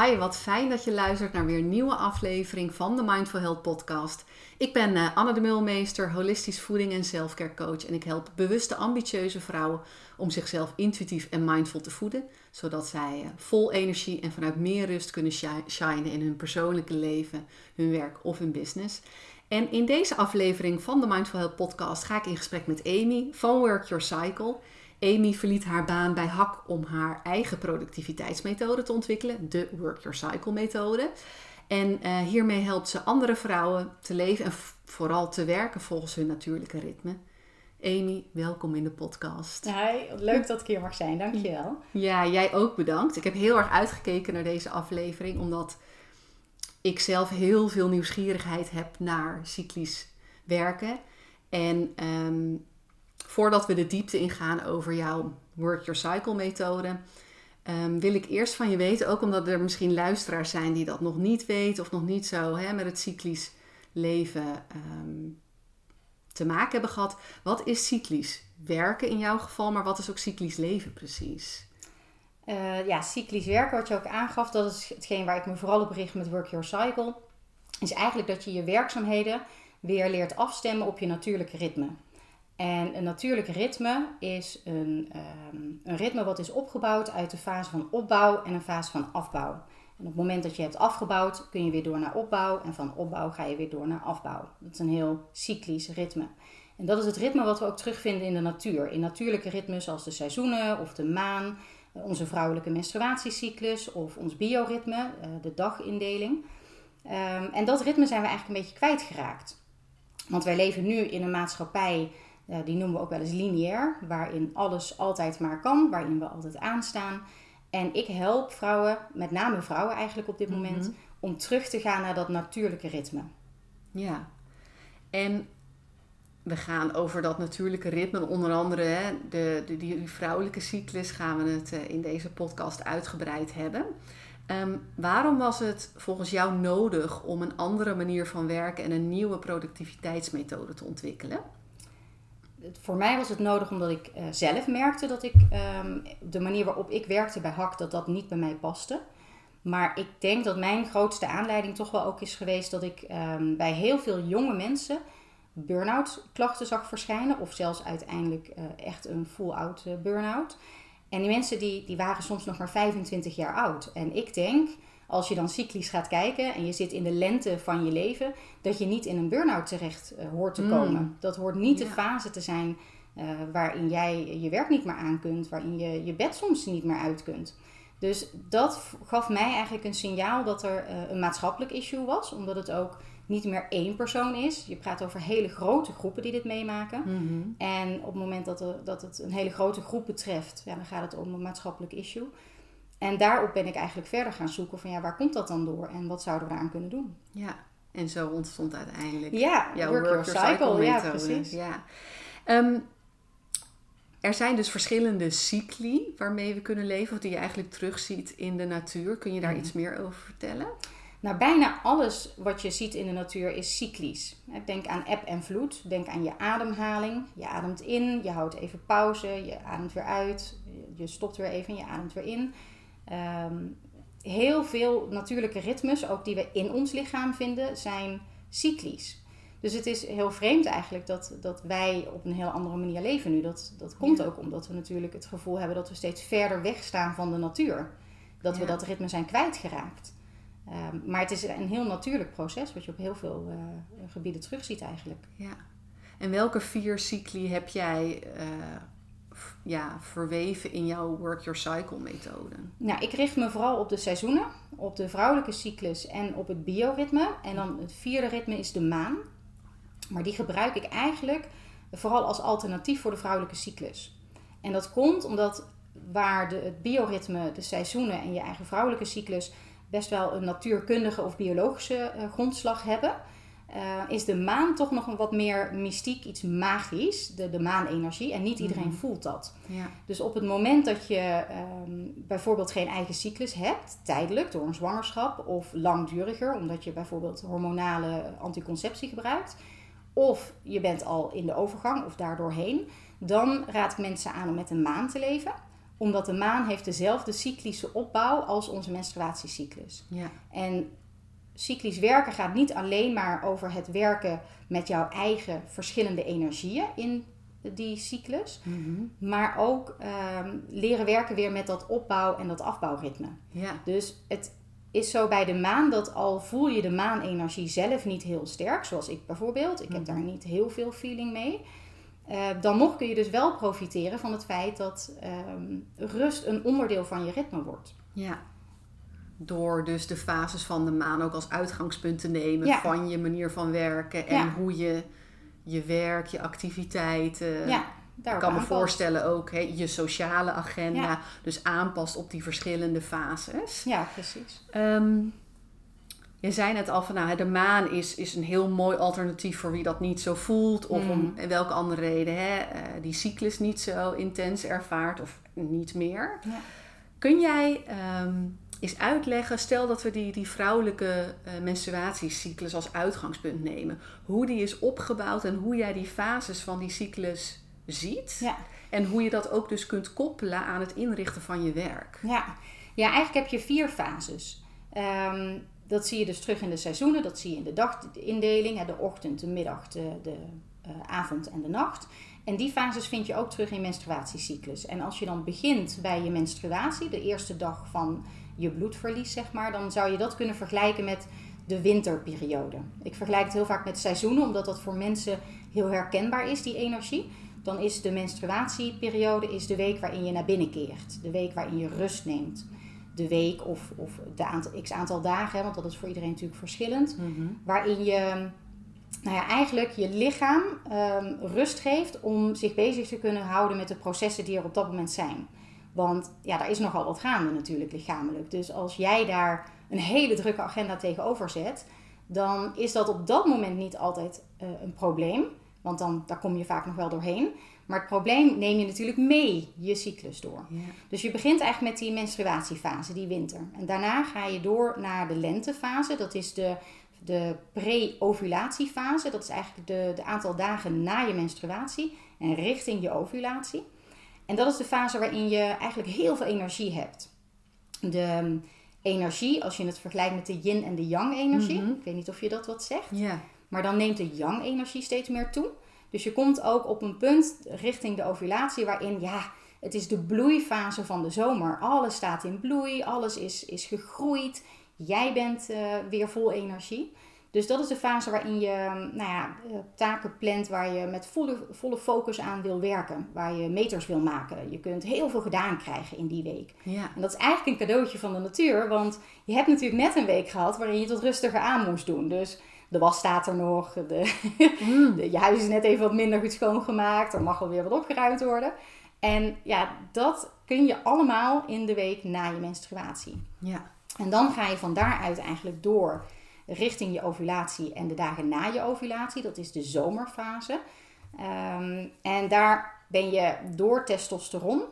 Hi, wat fijn dat je luistert naar weer een nieuwe aflevering van de Mindful Health Podcast. Ik ben uh, Anne de Mulmeester, holistisch voeding en selfcare coach. En ik help bewuste, ambitieuze vrouwen om zichzelf intuïtief en mindful te voeden. Zodat zij uh, vol energie en vanuit meer rust kunnen shinen in hun persoonlijke leven, hun werk of hun business. En in deze aflevering van de Mindful Health Podcast ga ik in gesprek met Amy van Work Your Cycle. Amy verliet haar baan bij HAK om haar eigen productiviteitsmethode te ontwikkelen, de Work Your Cycle methode. En uh, hiermee helpt ze andere vrouwen te leven en vooral te werken volgens hun natuurlijke ritme. Amy, welkom in de podcast. Hi, leuk dat ik hier mag zijn, dankjewel. Ja, jij ook bedankt. Ik heb heel erg uitgekeken naar deze aflevering, omdat ik zelf heel veel nieuwsgierigheid heb naar cyclisch werken. En um, voordat we de diepte ingaan over jouw Work Your Cycle methode, um, wil ik eerst van je weten, ook omdat er misschien luisteraars zijn die dat nog niet weten of nog niet zo hè, met het cyclisch leven um, te maken hebben gehad. Wat is cyclisch werken in jouw geval, maar wat is ook cyclisch leven precies? Uh, ja, cyclisch werken, wat je ook aangaf, dat is hetgeen waar ik me vooral op richt met Work Your Cycle. Is eigenlijk dat je je werkzaamheden weer leert afstemmen op je natuurlijke ritme. En een natuurlijk ritme is een, um, een ritme wat is opgebouwd uit de fase van opbouw en een fase van afbouw. En op het moment dat je hebt afgebouwd, kun je weer door naar opbouw. En van opbouw ga je weer door naar afbouw. Dat is een heel cyclisch ritme. En dat is het ritme wat we ook terugvinden in de natuur. In natuurlijke ritmes als de seizoenen of de maan, eh, onze vrouwelijke menstruatiecyclus of ons bioritme, eh, de dagindeling. Um, en dat ritme zijn we eigenlijk een beetje kwijtgeraakt. Want wij leven nu in een maatschappij die noemen we ook wel eens lineair, waarin alles altijd maar kan, waarin we altijd aanstaan. En ik help vrouwen, met name vrouwen eigenlijk op dit mhm. moment, om terug te gaan naar dat natuurlijke ritme. Ja, en we gaan over dat natuurlijke ritme, onder andere hè, de, de, die vrouwelijke cyclus, gaan we het uh, in deze podcast uitgebreid hebben. Um, waarom was het volgens jou nodig om een andere manier van werken en een nieuwe productiviteitsmethode te ontwikkelen? Voor mij was het nodig omdat ik uh, zelf merkte dat ik um, de manier waarop ik werkte bij HAK, dat dat niet bij mij paste. Maar ik denk dat mijn grootste aanleiding toch wel ook is geweest dat ik um, bij heel veel jonge mensen burn-out klachten zag verschijnen. Of zelfs uiteindelijk uh, echt een full-out uh, burn-out. En die mensen die, die waren soms nog maar 25 jaar oud. En ik denk, als je dan cyclisch gaat kijken en je zit in de lente van je leven, dat je niet in een burn-out terecht uh, hoort te komen. Mm. Dat hoort niet de fase te zijn uh, waarin jij je werk niet meer aan kunt, waarin je je bed soms niet meer uit kunt. Dus dat gaf mij eigenlijk een signaal dat er uh, een maatschappelijk issue was, omdat het ook niet meer één persoon is. Je praat over hele grote groepen die dit meemaken. Mm -hmm. En op het moment dat, er, dat het een hele grote groep betreft, ja, dan gaat het om een maatschappelijk issue. En daarop ben ik eigenlijk verder gaan zoeken van ja, waar komt dat dan door en wat zouden we aan kunnen doen? Ja, en zo ontstond uiteindelijk ja, jouw work, work your cycle. cycle ja, precies. Ja. Um, er zijn dus verschillende cycli waarmee we kunnen leven, of die je eigenlijk terugziet in de natuur. Kun je daar mm. iets meer over vertellen? Nou, bijna alles wat je ziet in de natuur is cyclisch. Denk aan eb en vloed. Denk aan je ademhaling. Je ademt in, je houdt even pauze, je ademt weer uit, je stopt weer even, je ademt weer in. Um, heel veel natuurlijke ritmes, ook die we in ons lichaam vinden, zijn cyclisch. Dus het is heel vreemd eigenlijk dat, dat wij op een heel andere manier leven nu. Dat, dat komt ja. ook omdat we natuurlijk het gevoel hebben dat we steeds verder wegstaan van de natuur. Dat ja. we dat ritme zijn kwijtgeraakt. Um, maar het is een heel natuurlijk proces, wat je op heel veel uh, gebieden terugziet eigenlijk. Ja. En welke vier cycli heb jij uh, ja, verweven in jouw Work Your Cycle methode? Nou, ik richt me vooral op de seizoenen, op de vrouwelijke cyclus en op het bioritme. En dan het vierde ritme is de maan. Maar die gebruik ik eigenlijk vooral als alternatief voor de vrouwelijke cyclus. En dat komt omdat waar de, het bioritme, de seizoenen en je eigen vrouwelijke cyclus best wel een natuurkundige of biologische uh, grondslag hebben uh, is de maan toch nog een wat meer mystiek, iets magisch, de, de maanenergie. En niet iedereen mm. voelt dat. Ja. Dus op het moment dat je um, bijvoorbeeld geen eigen cyclus hebt, tijdelijk door een zwangerschap, of langduriger, omdat je bijvoorbeeld hormonale anticonceptie gebruikt, of je bent al in de overgang of daardoorheen, dan raad ik mensen aan om met een maan te leven Omdat de maan heeft dezelfde cyclische opbouw als onze menstruatiecyclus. Ja. En cyclisch werken gaat niet alleen maar over het werken met jouw eigen verschillende energieën in die cyclus. Mhm. Maar ook ehm, leren werken weer met dat opbouw- en dat afbouwritme. Ja. Dus het is zo bij de maan dat al voel je de maanenergie zelf niet heel sterk, zoals ik bijvoorbeeld. Ik heb daar niet heel veel feeling mee. eh, dan nog kun je dus wel profiteren van het feit dat ehm, rust een onderdeel van je ritme wordt. Ja. Door dus de fases van de maan ook als uitgangspunt te nemen Ja. van je manier van werken en Ja. hoe je je werk, je activiteiten. ja, Ik kan me aanpast. voorstellen ook hè, je sociale agenda, Ja. dus aanpast op die verschillende fases. Ja, precies. Ehm, je zei net al van nou, de maan is, is een heel mooi alternatief voor wie dat niet zo voelt. Of om en welke andere reden hè, eh, die cyclus niet zo intens ervaart of niet meer. Ja. Kun jij ehm, eens uitleggen, stel dat we die, die vrouwelijke eh, menstruatiecyclus als uitgangspunt nemen. Hoe die is opgebouwd en hoe jij die fases van die cyclus ziet. Ja. En hoe je dat ook dus kunt koppelen aan het inrichten van je werk. Ja. ja, eigenlijk heb je vier fases. Ehm, dat zie je dus terug in de seizoenen. Dat zie je in de dagindeling. De ochtend, de middag, de, de eh, avond en de nacht. En die fases vind je ook terug in menstruatiecyclus. En als je dan begint bij je menstruatie, de eerste dag van je bloedverlies, zeg maar, dan zou je dat kunnen vergelijken met de winterperiode. Ik vergelijk het heel vaak met seizoenen, omdat dat voor mensen heel herkenbaar is, die energie. Dan is de menstruatieperiode is de week waarin je naar binnen keert. De week waarin je rust neemt. De week of, of de aantal, x aantal dagen, hè, want dat is voor iedereen natuurlijk verschillend. Waarin je nou ja, eigenlijk je lichaam ehm, rust geeft om zich bezig te kunnen houden met de processen die er op dat moment zijn. Want ja, daar is nogal wat gaande natuurlijk lichamelijk. Dus als jij daar een hele drukke agenda tegenover zet, dan is dat op dat moment niet altijd eh, een probleem. Want dan daar kom je vaak nog wel doorheen. Maar het probleem neem je natuurlijk mee je cyclus door. Ja. Dus je begint eigenlijk met die menstruatiefase, die winter. En daarna ga je door naar de lentefase. Dat is de, de pre-ovulatiefase. Dat is eigenlijk de, de aantal dagen na je menstruatie en richting je ovulatie. En dat is de fase waarin je eigenlijk heel veel energie hebt. De um, energie, als je het vergelijkt met de yin en de yang energie. Mhm. Ik weet niet of je dat wat zegt. Maar dan neemt de yang-energie steeds meer toe. Dus je komt ook op een punt richting de ovulatie waarin, ja, het is de bloeifase van de zomer. Alles staat in bloei, alles is, is gegroeid. Jij bent eh, weer vol energie. Dus dat is de fase waarin je nou ja, eh, taken plant waar je met volle, volle focus aan wil werken. Waar je meters wil maken. Je kunt heel veel gedaan krijgen in die week. Ja. En dat is eigenlijk een cadeautje van de natuur. Want je hebt natuurlijk net een week gehad waarin je het wat rustiger aan moest doen. Dus de was staat er nog. De, Mm. de- je huis is net even wat minder goed schoongemaakt. Er mag wel weer wat opgeruimd worden. En ja, dat kun je allemaal in de week na je menstruatie. Ja. En dan ga je van daaruit eigenlijk door richting je ovulatie en de dagen na je ovulatie. Dat is de zomerfase. Ehm, en daar ben je door testosteron,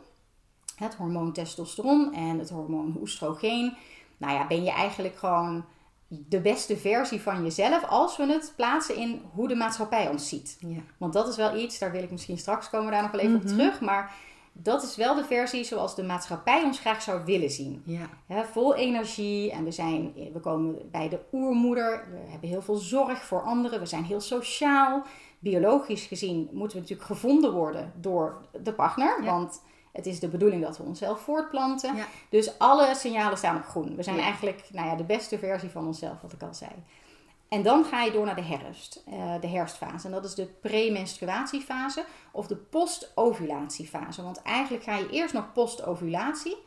het hormoon testosteron en het hormoon oestrogeen, nou ja, ben je eigenlijk gewoon de beste versie van jezelf als we het plaatsen in hoe de maatschappij ons ziet. Ja. Want dat is wel iets, daar wil ik misschien straks komen we daar nog wel even op Mhm. terug. Maar dat is wel de versie zoals de maatschappij ons graag zou willen zien. Ja. Hè, vol energie en we, zijn, we komen bij de oermoeder. We hebben heel veel zorg voor anderen. We zijn heel sociaal. Biologisch gezien moeten we natuurlijk gevonden worden door de partner. Ja. Want het is de bedoeling dat we onszelf voortplanten. Ja. Dus alle signalen staan op groen. We zijn eigenlijk nou ja, de beste versie van onszelf, wat ik al zei. En dan ga je door naar de herfst, eh, de herfstfase. En dat is de pre-menstruatiefase of de post-ovulatiefase. Want eigenlijk ga je eerst nog post-ovulatie.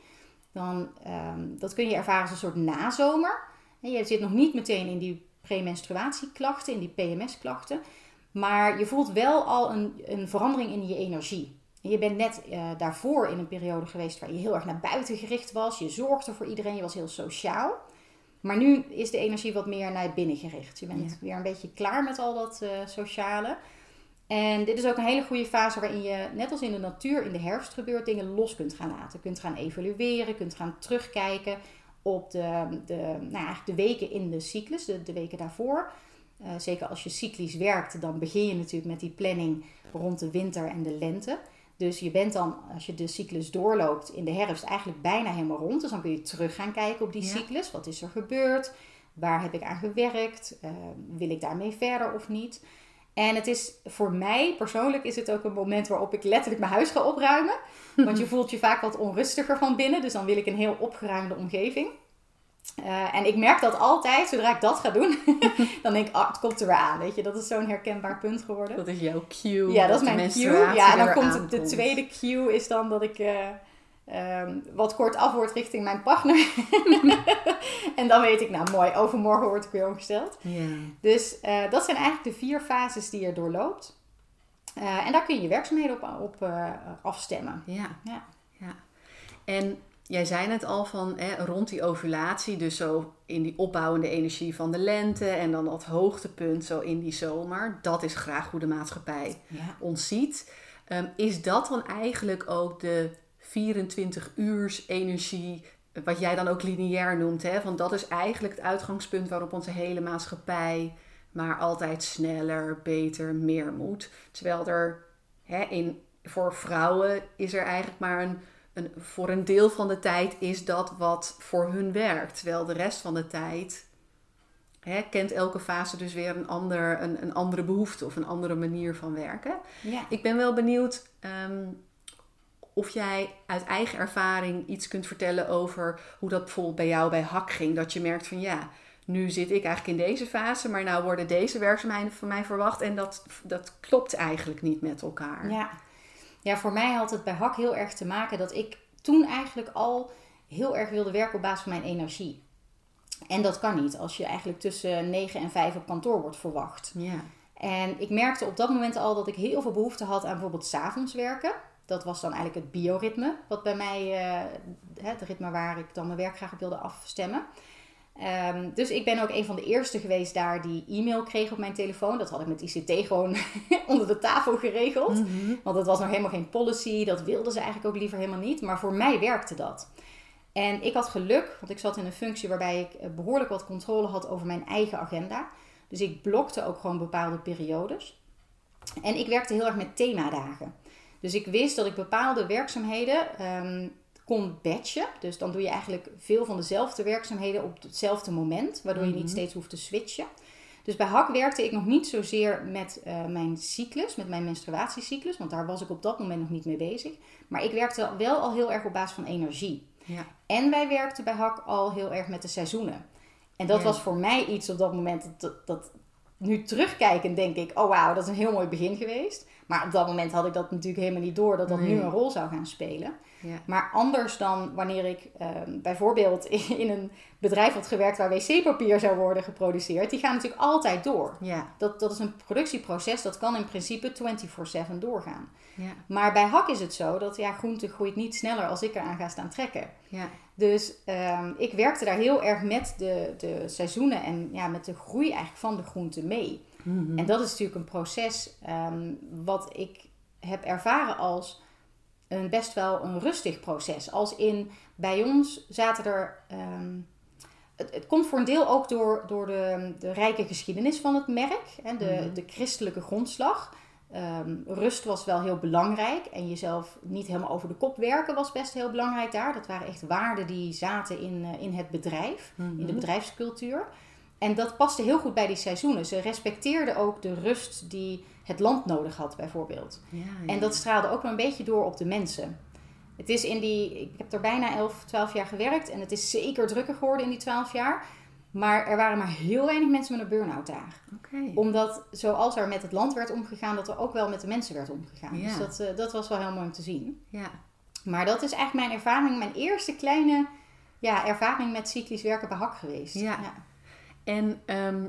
Dan, ehm, dat kun je ervaren als een soort nazomer. Je zit nog niet meteen in die premenstruatieklachten, in die PMS-klachten. Maar je voelt wel al een, een verandering in je energie. En je bent net eh, daarvoor in een periode geweest waar je heel erg naar buiten gericht was. Je zorgde voor iedereen, je was heel sociaal. Maar nu is de energie wat meer naar binnen gericht. Je bent Ja. weer een beetje klaar met al dat eh, sociale. En dit is ook een hele goede fase waarin je, net als in de natuur in de herfst gebeurt, dingen los kunt gaan laten. Kunt gaan evalueren, kunt gaan terugkijken op de, de, nou eigenlijk de weken in de cyclus, de, de weken daarvoor. Eh, zeker als je cyclisch werkt, dan begin je natuurlijk met die planning rond de winter en de lente. Dus je bent dan, als je de cyclus doorloopt in de herfst, eigenlijk bijna helemaal rond. Dus dan kun je terug gaan kijken op die Ja. cyclus. Wat is er gebeurd? Waar heb ik aan gewerkt? Eh, wil ik daarmee verder of niet? En het is voor mij persoonlijk is het ook een moment waarop ik letterlijk mijn huis ga opruimen. Want je voelt je vaak wat onrustiger van binnen. Dus dan wil ik een heel opgeruimde omgeving. Eh, en ik merk dat altijd, zodra ik dat ga doen, dan denk ik, ah, het komt er weer aan. Weet je, dat is zo'n herkenbaar punt geworden. Dat is jouw cue. Ja, dat is mijn cue. Ja, en dan komt het- de tweede cue is dan dat ik eh, ehm, wat kort af word richting mijn partner. en dan weet ik, nou mooi, overmorgen word ik weer omgesteld. Ja. Dus eh, dat zijn eigenlijk de vier fases die je doorloopt. En daar kun je je werkzaamheden op, op afstemmen. Ja. Ja. ja. En jij zei het al van hè, rond die ovulatie, dus zo in die opbouwende energie van de lente en dan dat hoogtepunt zo in die zomer. Dat is graag hoe de maatschappij Ja. ons ziet. Ehm, is dat dan eigenlijk ook de 24 uurs energie, wat jij dan ook lineair noemt, hè? Want dat is eigenlijk het uitgangspunt waarop onze hele maatschappij maar altijd sneller, beter, meer moet. Terwijl er hè, in, voor vrouwen is er eigenlijk maar een, een, voor een deel van de tijd is dat wat voor hun werkt. Terwijl de rest van de tijd hè, kent elke fase dus weer een, ander, een, een andere behoefte of een andere manier van werken. Ja. Ik ben wel benieuwd ehm, of jij uit eigen ervaring iets kunt vertellen over hoe dat bijvoorbeeld bij jou bij HAK ging. Dat je merkt van ja, nu zit ik eigenlijk in deze fase, maar nou worden deze werkzaamheden van mij verwacht en dat, dat klopt eigenlijk niet met elkaar. Ja. Ja, voor mij had het bij HAK heel erg te maken dat ik toen eigenlijk al heel erg wilde werken op basis van mijn energie. En dat kan niet als je eigenlijk tussen 9 en 5 op kantoor wordt verwacht. Ja. En ik merkte op dat moment al dat ik heel veel behoefte had aan bijvoorbeeld 's avonds werken. Dat was dan eigenlijk het bioritme, wat bij mij, eh, het ritme waar ik dan mijn werk graag op wilde afstemmen. Ehm, dus ik ben ook een van de eerste geweest daar die e-mail kreeg op mijn telefoon. Dat had ik met ICT gewoon onder de tafel geregeld. Mhm. Want dat was nog helemaal geen policy. Dat wilden ze eigenlijk ook liever helemaal niet. Maar voor mij werkte dat. En ik had geluk, want ik zat in een functie waarbij ik eh, behoorlijk wat controle had over mijn eigen agenda. Dus ik blokte ook gewoon bepaalde periodes. En ik werkte heel erg met themadagen. Dus ik wist dat ik bepaalde werkzaamheden ehm, kon batchen. Dus dan doe je eigenlijk veel van dezelfde werkzaamheden op hetzelfde moment, waardoor je niet Mhm. steeds hoeft te switchen. Dus bij HAK werkte ik nog niet zozeer met eh, mijn cyclus, met mijn menstruatiecyclus, want daar was ik op dat moment nog niet mee bezig. Maar ik werkte wel al heel erg op basis van energie. Ja. En wij werkten bij HAK al heel erg met de seizoenen. En dat Ja. was voor mij iets op dat moment, dat, dat, dat nu terugkijkend denk ik, oh wauw, dat is een heel mooi begin geweest. Maar op dat moment had ik dat natuurlijk helemaal niet door, dat dat Nee. nu een rol zou gaan spelen. Ja. Maar anders dan wanneer ik ehm, bijvoorbeeld in een bedrijf had gewerkt waar wc-papier zou worden geproduceerd, die gaan natuurlijk altijd door. Ja. Dat, dat is een productieproces, dat kan in principe 24/7 doorgaan. Ja. Maar bij hak is het zo dat ja, groente groeit niet sneller als ik eraan ga staan trekken. Ja. Dus ehm, ik werkte daar heel erg met de, de seizoenen en ja, met de groei eigenlijk van de groente mee. Mhm. En dat is natuurlijk een proces ehm, wat ik heb ervaren als een best wel een rustig proces. Als in, bij ons zaten er... ehm, het, het komt voor een deel ook door, door de, de rijke geschiedenis van het merk. Hè, de, Mhm. de christelijke grondslag. Ehm, rust was wel heel belangrijk. En jezelf niet helemaal over de kop werken was best heel belangrijk daar. Dat waren echt waarden die zaten in, eh, in het bedrijf in de Mhm. bedrijfscultuur. En dat paste heel goed bij die seizoenen. Ze respecteerden ook de rust die het land nodig had, bijvoorbeeld. Ja, En dat straalde ook wel een beetje door op de mensen. Het is in die, ik heb er bijna 11, 12 jaar gewerkt en het is zeker drukker geworden in die 12 jaar. Maar er waren maar heel weinig mensen met een burn-out daar. Omdat zoals er met het land werd omgegaan, dat er ook wel met de mensen werd omgegaan. Ja. Dus dat, eh, dat was wel heel mooi om te zien. Ja. Maar dat is eigenlijk mijn ervaring, mijn eerste kleine ja, ervaring met cyclisch werken bij HAK geweest. Ja. En ehm,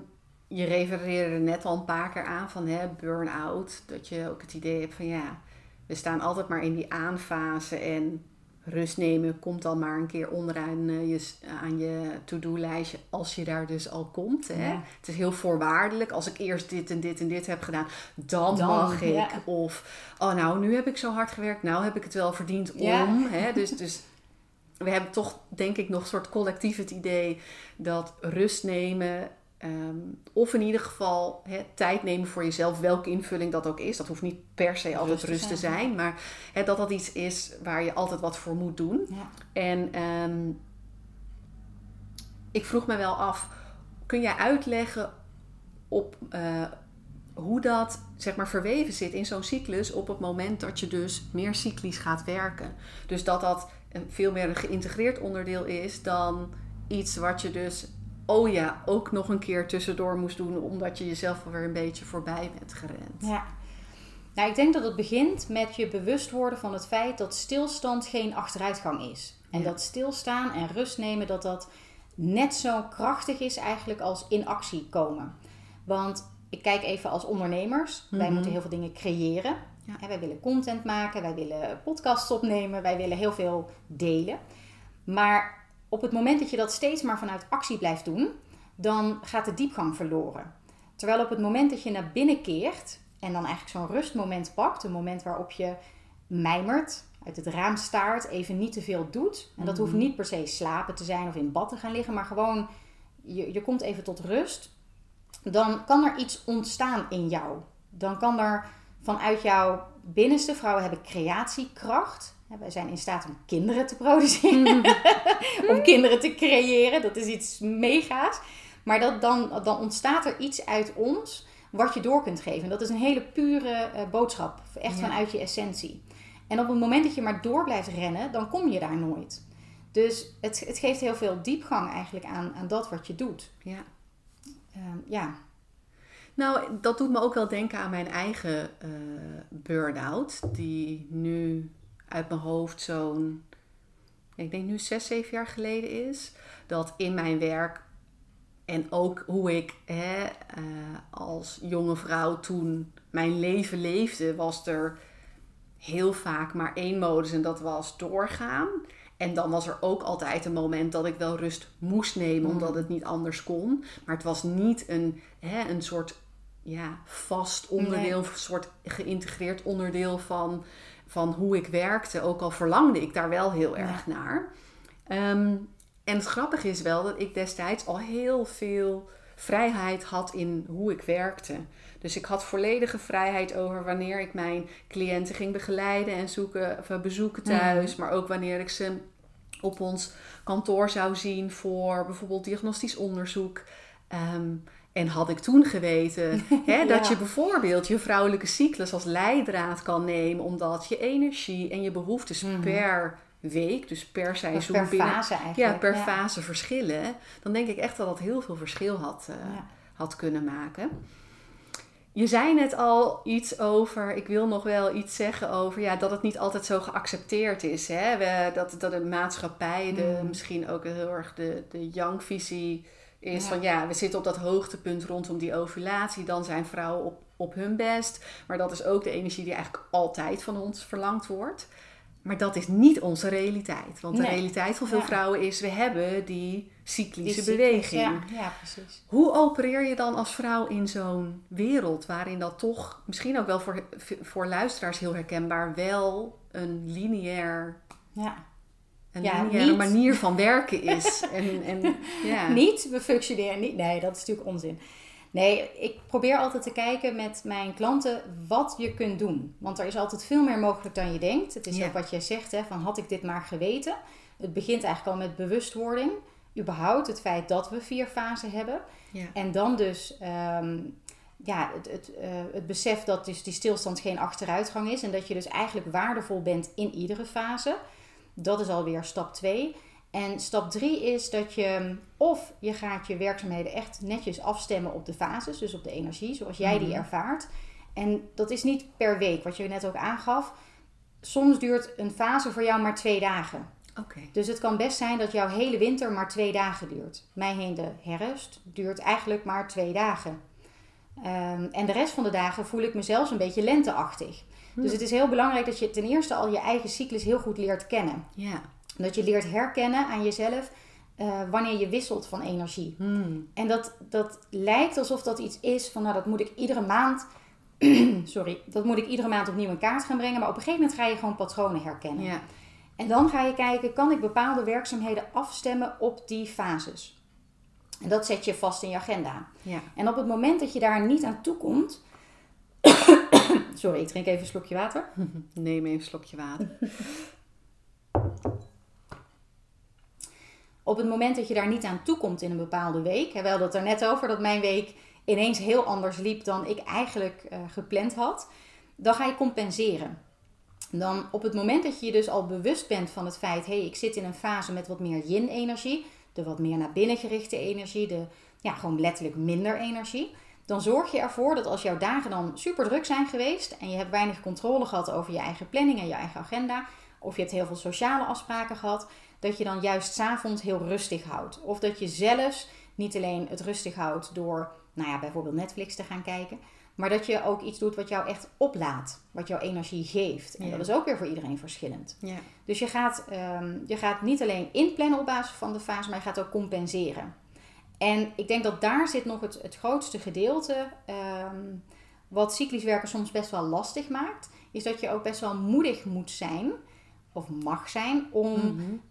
je refereerde er net al een paar keer aan van hè, burn-out. Dat je ook het idee hebt van ja, we staan altijd maar in die aanfase en rust nemen komt dan maar een keer onderaan eh, je, aan je to-do-lijstje als je daar dus al komt. Hè? Ja. Het is heel voorwaardelijk. Als ik eerst dit en dit en dit heb gedaan, dan, Dan, mag ik. ja. Of, oh nou, nu heb ik zo hard gewerkt, nou heb ik het wel verdiend om. Ja. Hè? Dus, dus we hebben toch, denk ik, nog een soort collectief het idee dat rust nemen Ehm, of in ieder geval tijd nemen voor jezelf, welke invulling dat ook is. Dat hoeft niet per se altijd rust, rust te zijn, maar dat dat iets is waar je altijd wat voor moet doen. Ja. En ehm, ik vroeg me wel af, kun jij uitleggen op uh, hoe dat zeg maar verweven zit in zo'n cyclus op het moment dat je dus meer cyclisch gaat werken? Dus dat dat een veel meer een geïntegreerd onderdeel is dan iets wat je dus oh ja, ook nog een keer tussendoor moest doen, omdat je jezelf alweer een beetje voorbij bent gerend. Ja. Nou, ik denk dat het begint met je bewust worden van het feit dat stilstand geen achteruitgang is. En dat stilstaan en rust nemen, dat dat net zo krachtig is eigenlijk als in actie komen. Want ik kijk even als ondernemers. Wij mhm. moeten heel veel dingen creëren. Ja. Wij willen content maken, wij willen podcasts opnemen, wij willen heel veel delen. Maar op het moment dat je dat steeds maar vanuit actie blijft doen, dan gaat de diepgang verloren. Terwijl op het moment dat je naar binnen keert en dan eigenlijk zo'n rustmoment pakt, een moment waarop je mijmert, uit het raam staart, even niet te veel doet. En dat hoeft mhm. niet per se slapen te zijn of in bad te gaan liggen, maar gewoon je, je komt even tot rust. Dan kan er iets ontstaan in jou. Dan kan er vanuit jouw binnenste, vrouwen hebben creatiekracht. Wij zijn in staat om kinderen te produceren, om kinderen te creëren. Dat is iets mega's. Maar dat, dan, dan ontstaat er iets uit ons wat je door kunt geven. Dat is een hele pure uh, boodschap, echt vanuit je essentie. En op het moment dat je maar door blijft rennen, dan kom je daar nooit. Dus het, het geeft heel veel diepgang eigenlijk aan, aan dat wat je doet. Ja. Ehm, ja. Nou, dat doet me ook wel denken aan mijn eigen uh, burn-out, die nu uit mijn hoofd zo'n, ik denk nu zes, zeven jaar geleden is. Dat in mijn werk en ook hoe ik hè, eh, als jonge vrouw toen mijn leven leefde, was er heel vaak maar één modus en dat was doorgaan. En dan was er ook altijd een moment dat ik wel rust moest nemen, omdat mm. het niet anders kon. Maar het was niet een, hè, een soort ja, vast onderdeel, een soort geïntegreerd onderdeel van van hoe ik werkte, ook al verlangde ik daar wel heel erg naar. Ehm, en het grappige is wel dat ik destijds al heel veel vrijheid had in hoe ik werkte. Dus ik had volledige vrijheid over wanneer ik mijn cliënten ging begeleiden en zoeken, of bezoeken mhm. thuis, maar ook wanneer ik ze op ons kantoor zou zien voor bijvoorbeeld diagnostisch onderzoek. Ehm, en had ik toen geweten hè, dat je bijvoorbeeld je vrouwelijke cyclus als leidraad kan nemen, omdat je energie en je behoeftes mhm. per week, dus per seizoen, per binnen, fase eigenlijk. Ja, per fase verschillen. Dan denk ik echt dat dat heel veel verschil had, uh, had kunnen maken. Je zei net al iets over, ik wil nog wel iets zeggen over ja, dat het niet altijd zo geaccepteerd is. Hè? We, dat, dat de maatschappij, de, mhm. misschien ook heel erg de, de young-visie is van ja, we zitten op dat hoogtepunt rondom die ovulatie. Dan zijn vrouwen op, op hun best. Maar dat is ook de energie die eigenlijk altijd van ons verlangd wordt. Maar dat is niet onze realiteit. Want de realiteit van veel vrouwen is, we hebben die cyclische beweging. Ja. ja, precies. Hoe opereer je dan als vrouw in zo'n wereld waarin dat toch, misschien ook wel voor, voor luisteraars heel herkenbaar, wel een lineair ja een ja, niet... manier van werken is. en, en, ja. Niet, we functioneren niet. Nee, dat is natuurlijk onzin. Nee, ik probeer altijd te kijken met mijn klanten wat je kunt doen. Want er is altijd veel meer mogelijk dan je denkt. Het is ook wat jij zegt, hè, van had ik dit maar geweten. Het begint eigenlijk al met bewustwording. Überhaupt het feit dat we vier fasen hebben. Ja. En dan dus ehm, ja, het, het, uh, het besef dat dus die stilstand geen achteruitgang is. En dat je dus eigenlijk waardevol bent in iedere fase. Dat is alweer stap 2. En stap 3 is dat je of je gaat je werkzaamheden echt netjes afstemmen op de fases, dus op de energie, zoals jij die mhm. ervaart. En dat is niet per week, wat je net ook aangaf. Soms duurt een fase voor jou maar twee dagen. Okay. Dus het kan best zijn dat jouw hele winter maar twee dagen duurt. Mij heen de herfst duurt eigenlijk maar twee dagen. Um, en de rest van de dagen voel ik me zelfs een beetje lenteachtig. Dus het is heel belangrijk dat je ten eerste al je eigen cyclus heel goed leert kennen. Ja. Dat je leert herkennen aan jezelf uh, wanneer je wisselt van energie. Hmm. En dat, dat lijkt alsof dat iets is van, nou, dat moet ik iedere maand. sorry, dat moet ik iedere maand opnieuw in kaart gaan brengen. Maar op een gegeven moment ga je gewoon patronen herkennen. Ja. En dan ga je kijken, kan ik bepaalde werkzaamheden afstemmen op die fases? En dat zet je vast in je agenda. Ja. En op het moment dat je daar niet aan toe komt. Sorry, ik drink even een slokje water. Neem even een slokje water. Op het moment dat je daar niet aan toe komt in een bepaalde week. Hè, we hadden het er net over dat mijn week ineens heel anders liep dan ik eigenlijk uh, gepland had. Dan ga je compenseren. Dan op het moment dat je je dus al bewust bent van het feit, hé, hey, ik zit in een fase met wat meer yin-energie, de wat meer naar binnen gerichte energie, de ja, gewoon letterlijk minder energie. Dan zorg je ervoor dat als jouw dagen dan super druk zijn geweest en je hebt weinig controle gehad over je eigen planning en je eigen agenda, of je hebt heel veel sociale afspraken gehad, dat je dan juist s'avonds heel rustig houdt. Of dat je zelfs niet alleen het rustig houdt door, nou ja, bijvoorbeeld Netflix te gaan kijken, maar dat je ook iets doet wat jou echt oplaat, wat jouw energie geeft. En dat is ook weer voor iedereen verschillend. Ja. Dus je gaat, um, je gaat niet alleen inplannen op basis van de fase, maar je gaat ook compenseren. En ik denk dat daar zit nog het, het grootste gedeelte, um, wat cyclisch werken soms best wel lastig maakt, is dat je ook best wel moedig moet zijn, of mag zijn, om mm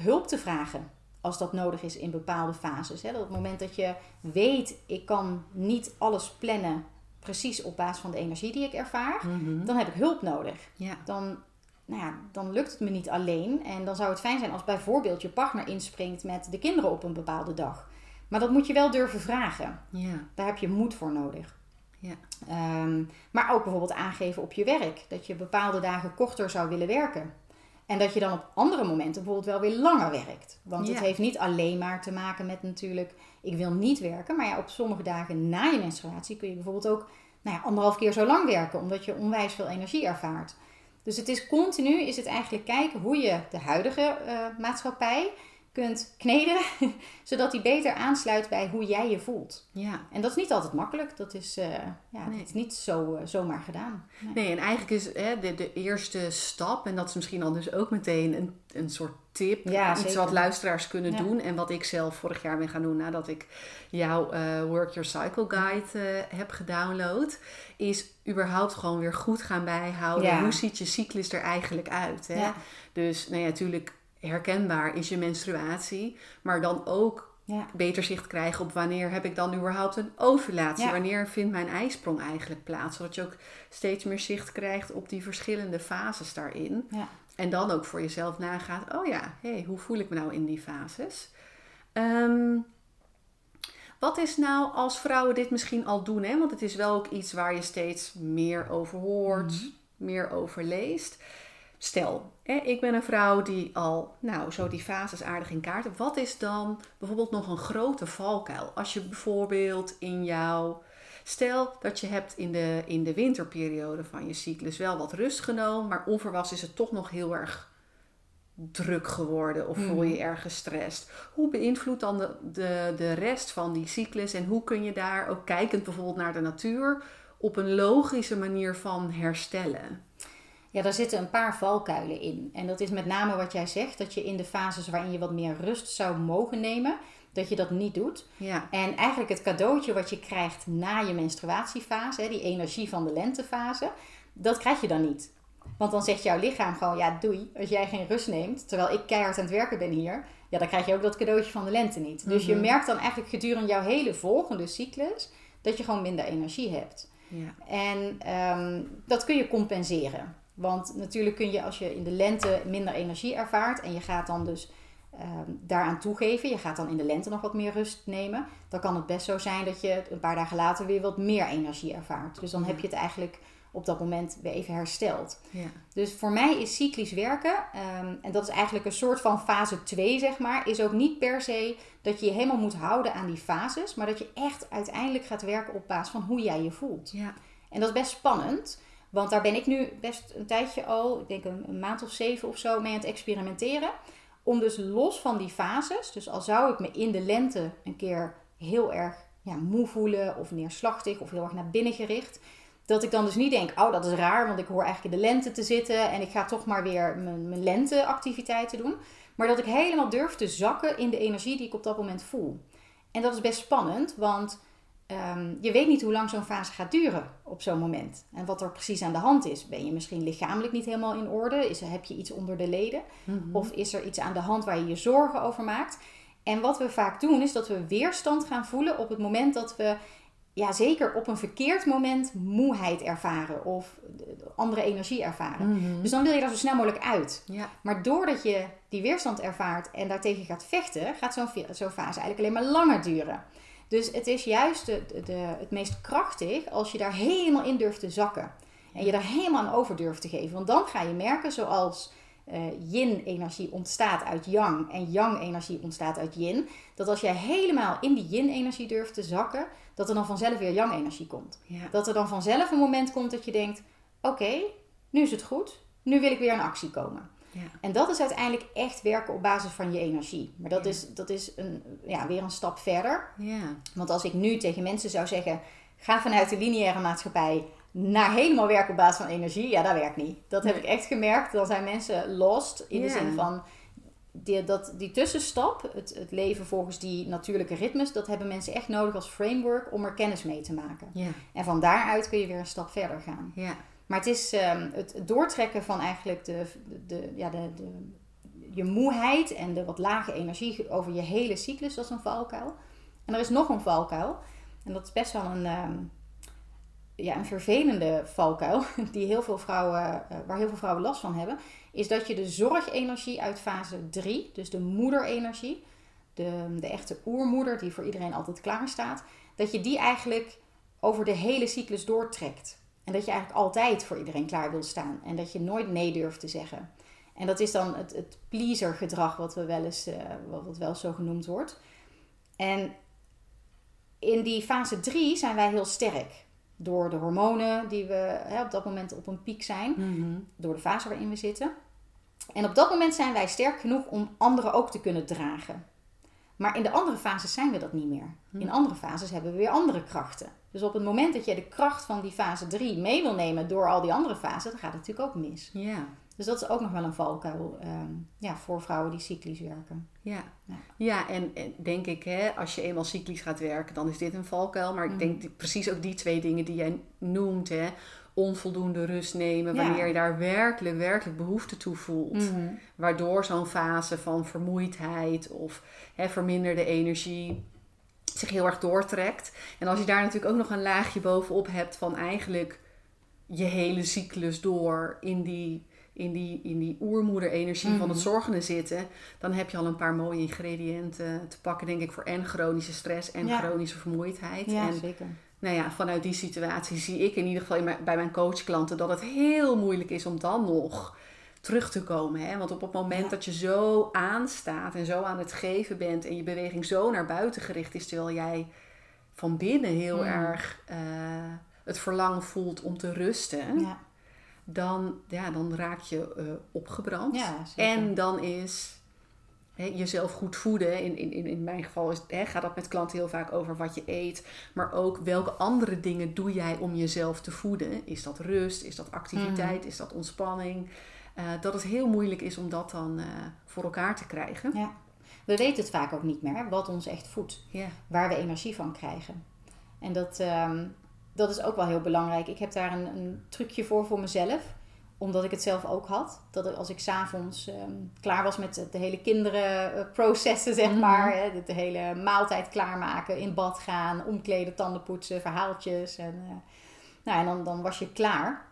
hulp te vragen als dat nodig is in bepaalde fases. Hè? Dat op het moment dat je weet, ik kan niet alles plannen precies op basis van de energie die ik ervaar, Mhm. dan heb ik hulp nodig. Ja. Dan, nou ja, dan lukt het me niet alleen. En dan zou het fijn zijn als bijvoorbeeld je partner inspringt met de kinderen op een bepaalde dag. Maar dat moet je wel durven vragen. Ja. Daar heb je moed voor nodig. Ja. Ehm, maar ook bijvoorbeeld aangeven op je werk. Dat je bepaalde dagen korter zou willen werken. En dat je dan op andere momenten bijvoorbeeld wel weer langer werkt. Want het heeft niet alleen maar te maken met natuurlijk, ik wil niet werken. Maar ja, op sommige dagen na je menstruatie kun je bijvoorbeeld ook nou ja, anderhalf keer zo lang werken. Omdat je onwijs veel energie ervaart. Dus het is continu, is het eigenlijk kijken hoe je de huidige eh, maatschappij kunt kneden. zodat die beter aansluit bij hoe jij je voelt. Ja. En dat is niet altijd makkelijk. Dat is, eh, ja, Nee. is niet zo, eh, zomaar gedaan. Nee. Nee, en eigenlijk is hè, de, de eerste stap, en dat is misschien al dus ook meteen een, een soort tip, Ja, iets zeker. wat luisteraars kunnen Ja. doen. En wat ik zelf vorig jaar ben gaan doen nadat ik jouw eh, Work Your Cycle Guide heb gedownload, is überhaupt gewoon weer goed gaan bijhouden. Ja. Hoe ziet je cyclus er eigenlijk uit? Hè? Ja. Dus nou ja, natuurlijk herkenbaar is je menstruatie, maar dan ook Ja. beter zicht krijgen op wanneer heb ik dan überhaupt een ovulatie? Ja. Wanneer vindt mijn ijsprong eigenlijk plaats? Zodat je ook steeds meer zicht krijgt op die verschillende fases daarin. Ja. En dan ook voor jezelf nagaat, oh ja, hey, hoe voel ik me nou in die fases? Ehm, wat is nou als vrouwen dit misschien al doen? Hè? Want het is wel ook iets waar je steeds meer over hoort, Mhm. meer over leest. Stel, hè, ik ben een vrouw die al nou, zo die fases aardig in kaart heeft. Wat is dan bijvoorbeeld nog een grote valkuil? Als je bijvoorbeeld in jouw... Stel dat je hebt in de, in de winterperiode van je cyclus wel wat rust genomen, maar onverwachts is het toch nog heel erg druk geworden of voel je je erg gestrest. Hoe beïnvloedt dan de, de, de rest van die cyclus en hoe kun je daar ook kijkend bijvoorbeeld naar de natuur op een logische manier van herstellen? Ja, daar zitten een paar valkuilen in. En dat is met name wat jij zegt, dat je in de fases waarin je wat meer rust zou mogen nemen, dat je dat niet doet. Ja, En eigenlijk het cadeautje wat je krijgt na je menstruatiefase, die energie van de lentefase, dat krijg je dan niet. Want dan zegt jouw lichaam gewoon, ja doei, als jij geen rust neemt, terwijl ik keihard aan het werken ben hier, ja dan krijg je ook dat cadeautje van de lente niet. Dus je Mhm. merkt dan eigenlijk gedurende jouw hele volgende cyclus, dat je gewoon minder energie hebt. ja, En ehm, dat kun je compenseren. Want natuurlijk kun je als je in de lente minder energie ervaart en je gaat dan dus ehm, daaraan toegeven, je gaat dan in de lente nog wat meer rust nemen, dan kan het best zo zijn dat je een paar dagen later weer wat meer energie ervaart. Dus dan heb je het eigenlijk op dat moment weer even hersteld. ja, Dus voor mij is cyclisch werken, ehm, en dat is eigenlijk een soort van fase 2, zeg maar, is ook niet per se dat je je helemaal moet houden aan die fases, maar dat je echt uiteindelijk gaat werken op basis van hoe jij je voelt. ja, En dat is best spannend, want daar ben ik nu best een tijdje al, ik denk een, maand of zeven of zo, mee aan het experimenteren. Om dus los van die fases, dus al zou ik me in de lente een keer heel erg ja, moe voelen of neerslachtig of heel erg naar binnen gericht. Dat ik dan dus niet denk, oh dat is raar, want ik hoor eigenlijk in de lente te zitten en ik ga toch maar weer mijn, mijn lenteactiviteiten doen. Maar dat ik helemaal durf te zakken in de energie die ik op dat moment voel. En dat is best spannend, want ehm, je weet niet hoe lang zo'n fase gaat duren op zo'n moment. En wat er precies aan de hand is. Ben je misschien lichamelijk niet helemaal in orde? Is, heb je iets onder de leden? Mhm. Of is er iets aan de hand waar je je zorgen over maakt? En wat we vaak doen, is dat we weerstand gaan voelen op het moment dat we, ja, zeker op een verkeerd moment, moeheid ervaren of andere energie ervaren. Mhm. Dus dan wil je daar zo snel mogelijk uit. Ja. Maar doordat je die weerstand ervaart en daartegen gaat vechten, gaat zo'n fase eigenlijk alleen maar langer duren. Dus het is juist de, het meest krachtig als je daar helemaal in durft te zakken. En je daar helemaal aan over durft te geven. Want dan ga je merken, zoals eh, yin-energie ontstaat uit yang en yang-energie ontstaat uit yin, dat als jij helemaal in die yin-energie durft te zakken, dat er dan vanzelf weer yang-energie komt. Ja. Dat er dan vanzelf een moment komt dat je denkt: oké, nu is het goed, nu wil ik weer in actie komen. Ja. En dat is uiteindelijk echt werken op basis van je energie. Maar dat Ja. is, dat is een, ja, weer een stap verder. Ja. Want als ik nu tegen mensen zou zeggen: ga vanuit de lineaire maatschappij naar helemaal werken op basis van energie, ja, dat werkt niet. Dat heb ik echt gemerkt. Dan zijn mensen lost in de zin van. Die, dat, die tussenstap, het, het leven volgens die natuurlijke ritmes, dat hebben mensen echt nodig als framework om er kennis mee te maken. Ja. En van daaruit kun je weer een stap verder gaan. Ja. Maar het is ehm, het doortrekken van eigenlijk de, de, de- ja, de, de, je moeheid en de wat lage energie over je hele cyclus, dat is een valkuil. En er is nog een valkuil. En dat is best wel een, ehm, ja, een vervelende valkuil, die heel veel vrouwen, eh, waar heel veel vrouwen last van hebben. Is dat je de zorgenergie uit fase 3, dus de moederenergie, de, de echte oermoeder die voor iedereen altijd klaar staat, dat je die eigenlijk over de hele cyclus doortrekt. En dat je eigenlijk altijd voor iedereen klaar wil staan. En dat je nooit nee durft te zeggen. En dat is dan het, het pleaser gedrag, wat, we wel eens, wat wat wel zo genoemd wordt. En in die fase 3 zijn wij heel sterk. Door de hormonen die we hè, op dat moment op een piek zijn. Mhm. Door de fase waarin we zitten. En op dat moment zijn wij sterk genoeg om anderen ook te kunnen dragen. Maar in de andere fases zijn we dat niet meer. In andere fases hebben we weer andere krachten. Dus op het moment dat jij de kracht van die fase 3 mee wil nemen door al die andere fasen, dan gaat het natuurlijk ook mis. Ja. Dus dat is ook nog wel een valkuil ehm, ja, voor vrouwen die cyclisch werken. Ja, Ja. ja en, en denk ik, hè, als je eenmaal cyclisch gaat werken, dan is dit een valkuil. Maar ik denk die- precies ook die twee dingen die jij noemt, hè, onvoldoende rust nemen, Ja. wanneer je daar werkelijk, werkelijk behoefte toe voelt. Waardoor zo'n fase van vermoeidheid of hè, verminderde energie zich heel erg doortrekt. En als je daar natuurlijk ook nog een laagje bovenop hebt van eigenlijk je hele cyclus door in die, in die, in die oermoederenergie van het Mhm. zorgende zitten, dan heb je al een paar mooie ingrediënten te pakken, denk ik, voor en chronische stress en Ja. chronische vermoeidheid. Ja, en zeker. Nou ja, vanuit die situatie zie ik in ieder geval bij mijn coachklanten dat het heel moeilijk is om dan nog terug te komen. Hè? Want op het moment Ja. dat je zo aanstaat en zo aan het geven bent en je beweging zo naar buiten gericht is, terwijl jij van binnen heel Mm. erg eh, het verlangen voelt om te rusten, Ja, dan, ja, dan raak je eh, opgebrand. ja. En dan is hè, jezelf goed voeden. In, in, in, in mijn geval is, hè, gaat dat met klanten heel vaak over wat je eet. Maar ook welke andere dingen doe jij om jezelf te voeden. Is dat rust? Is dat activiteit? Is dat ontspanning? Eh, dat het heel moeilijk is om dat dan eh, voor elkaar te krijgen. Ja. We weten het vaak ook niet meer, wat ons echt voedt. Waar we energie van krijgen. En dat, ehm, dat is ook wel heel belangrijk. Ik heb daar een, een trucje voor voor mezelf, omdat ik het zelf ook had. Dat als ik s'avonds ehm klaar was met de, hele kinderenprocessen, zeg Mhm. maar, de, de hele maaltijd klaarmaken, in bad gaan, omkleden, tanden poetsen, verhaaltjes. En, eh, nou, en dan, dan was je klaar.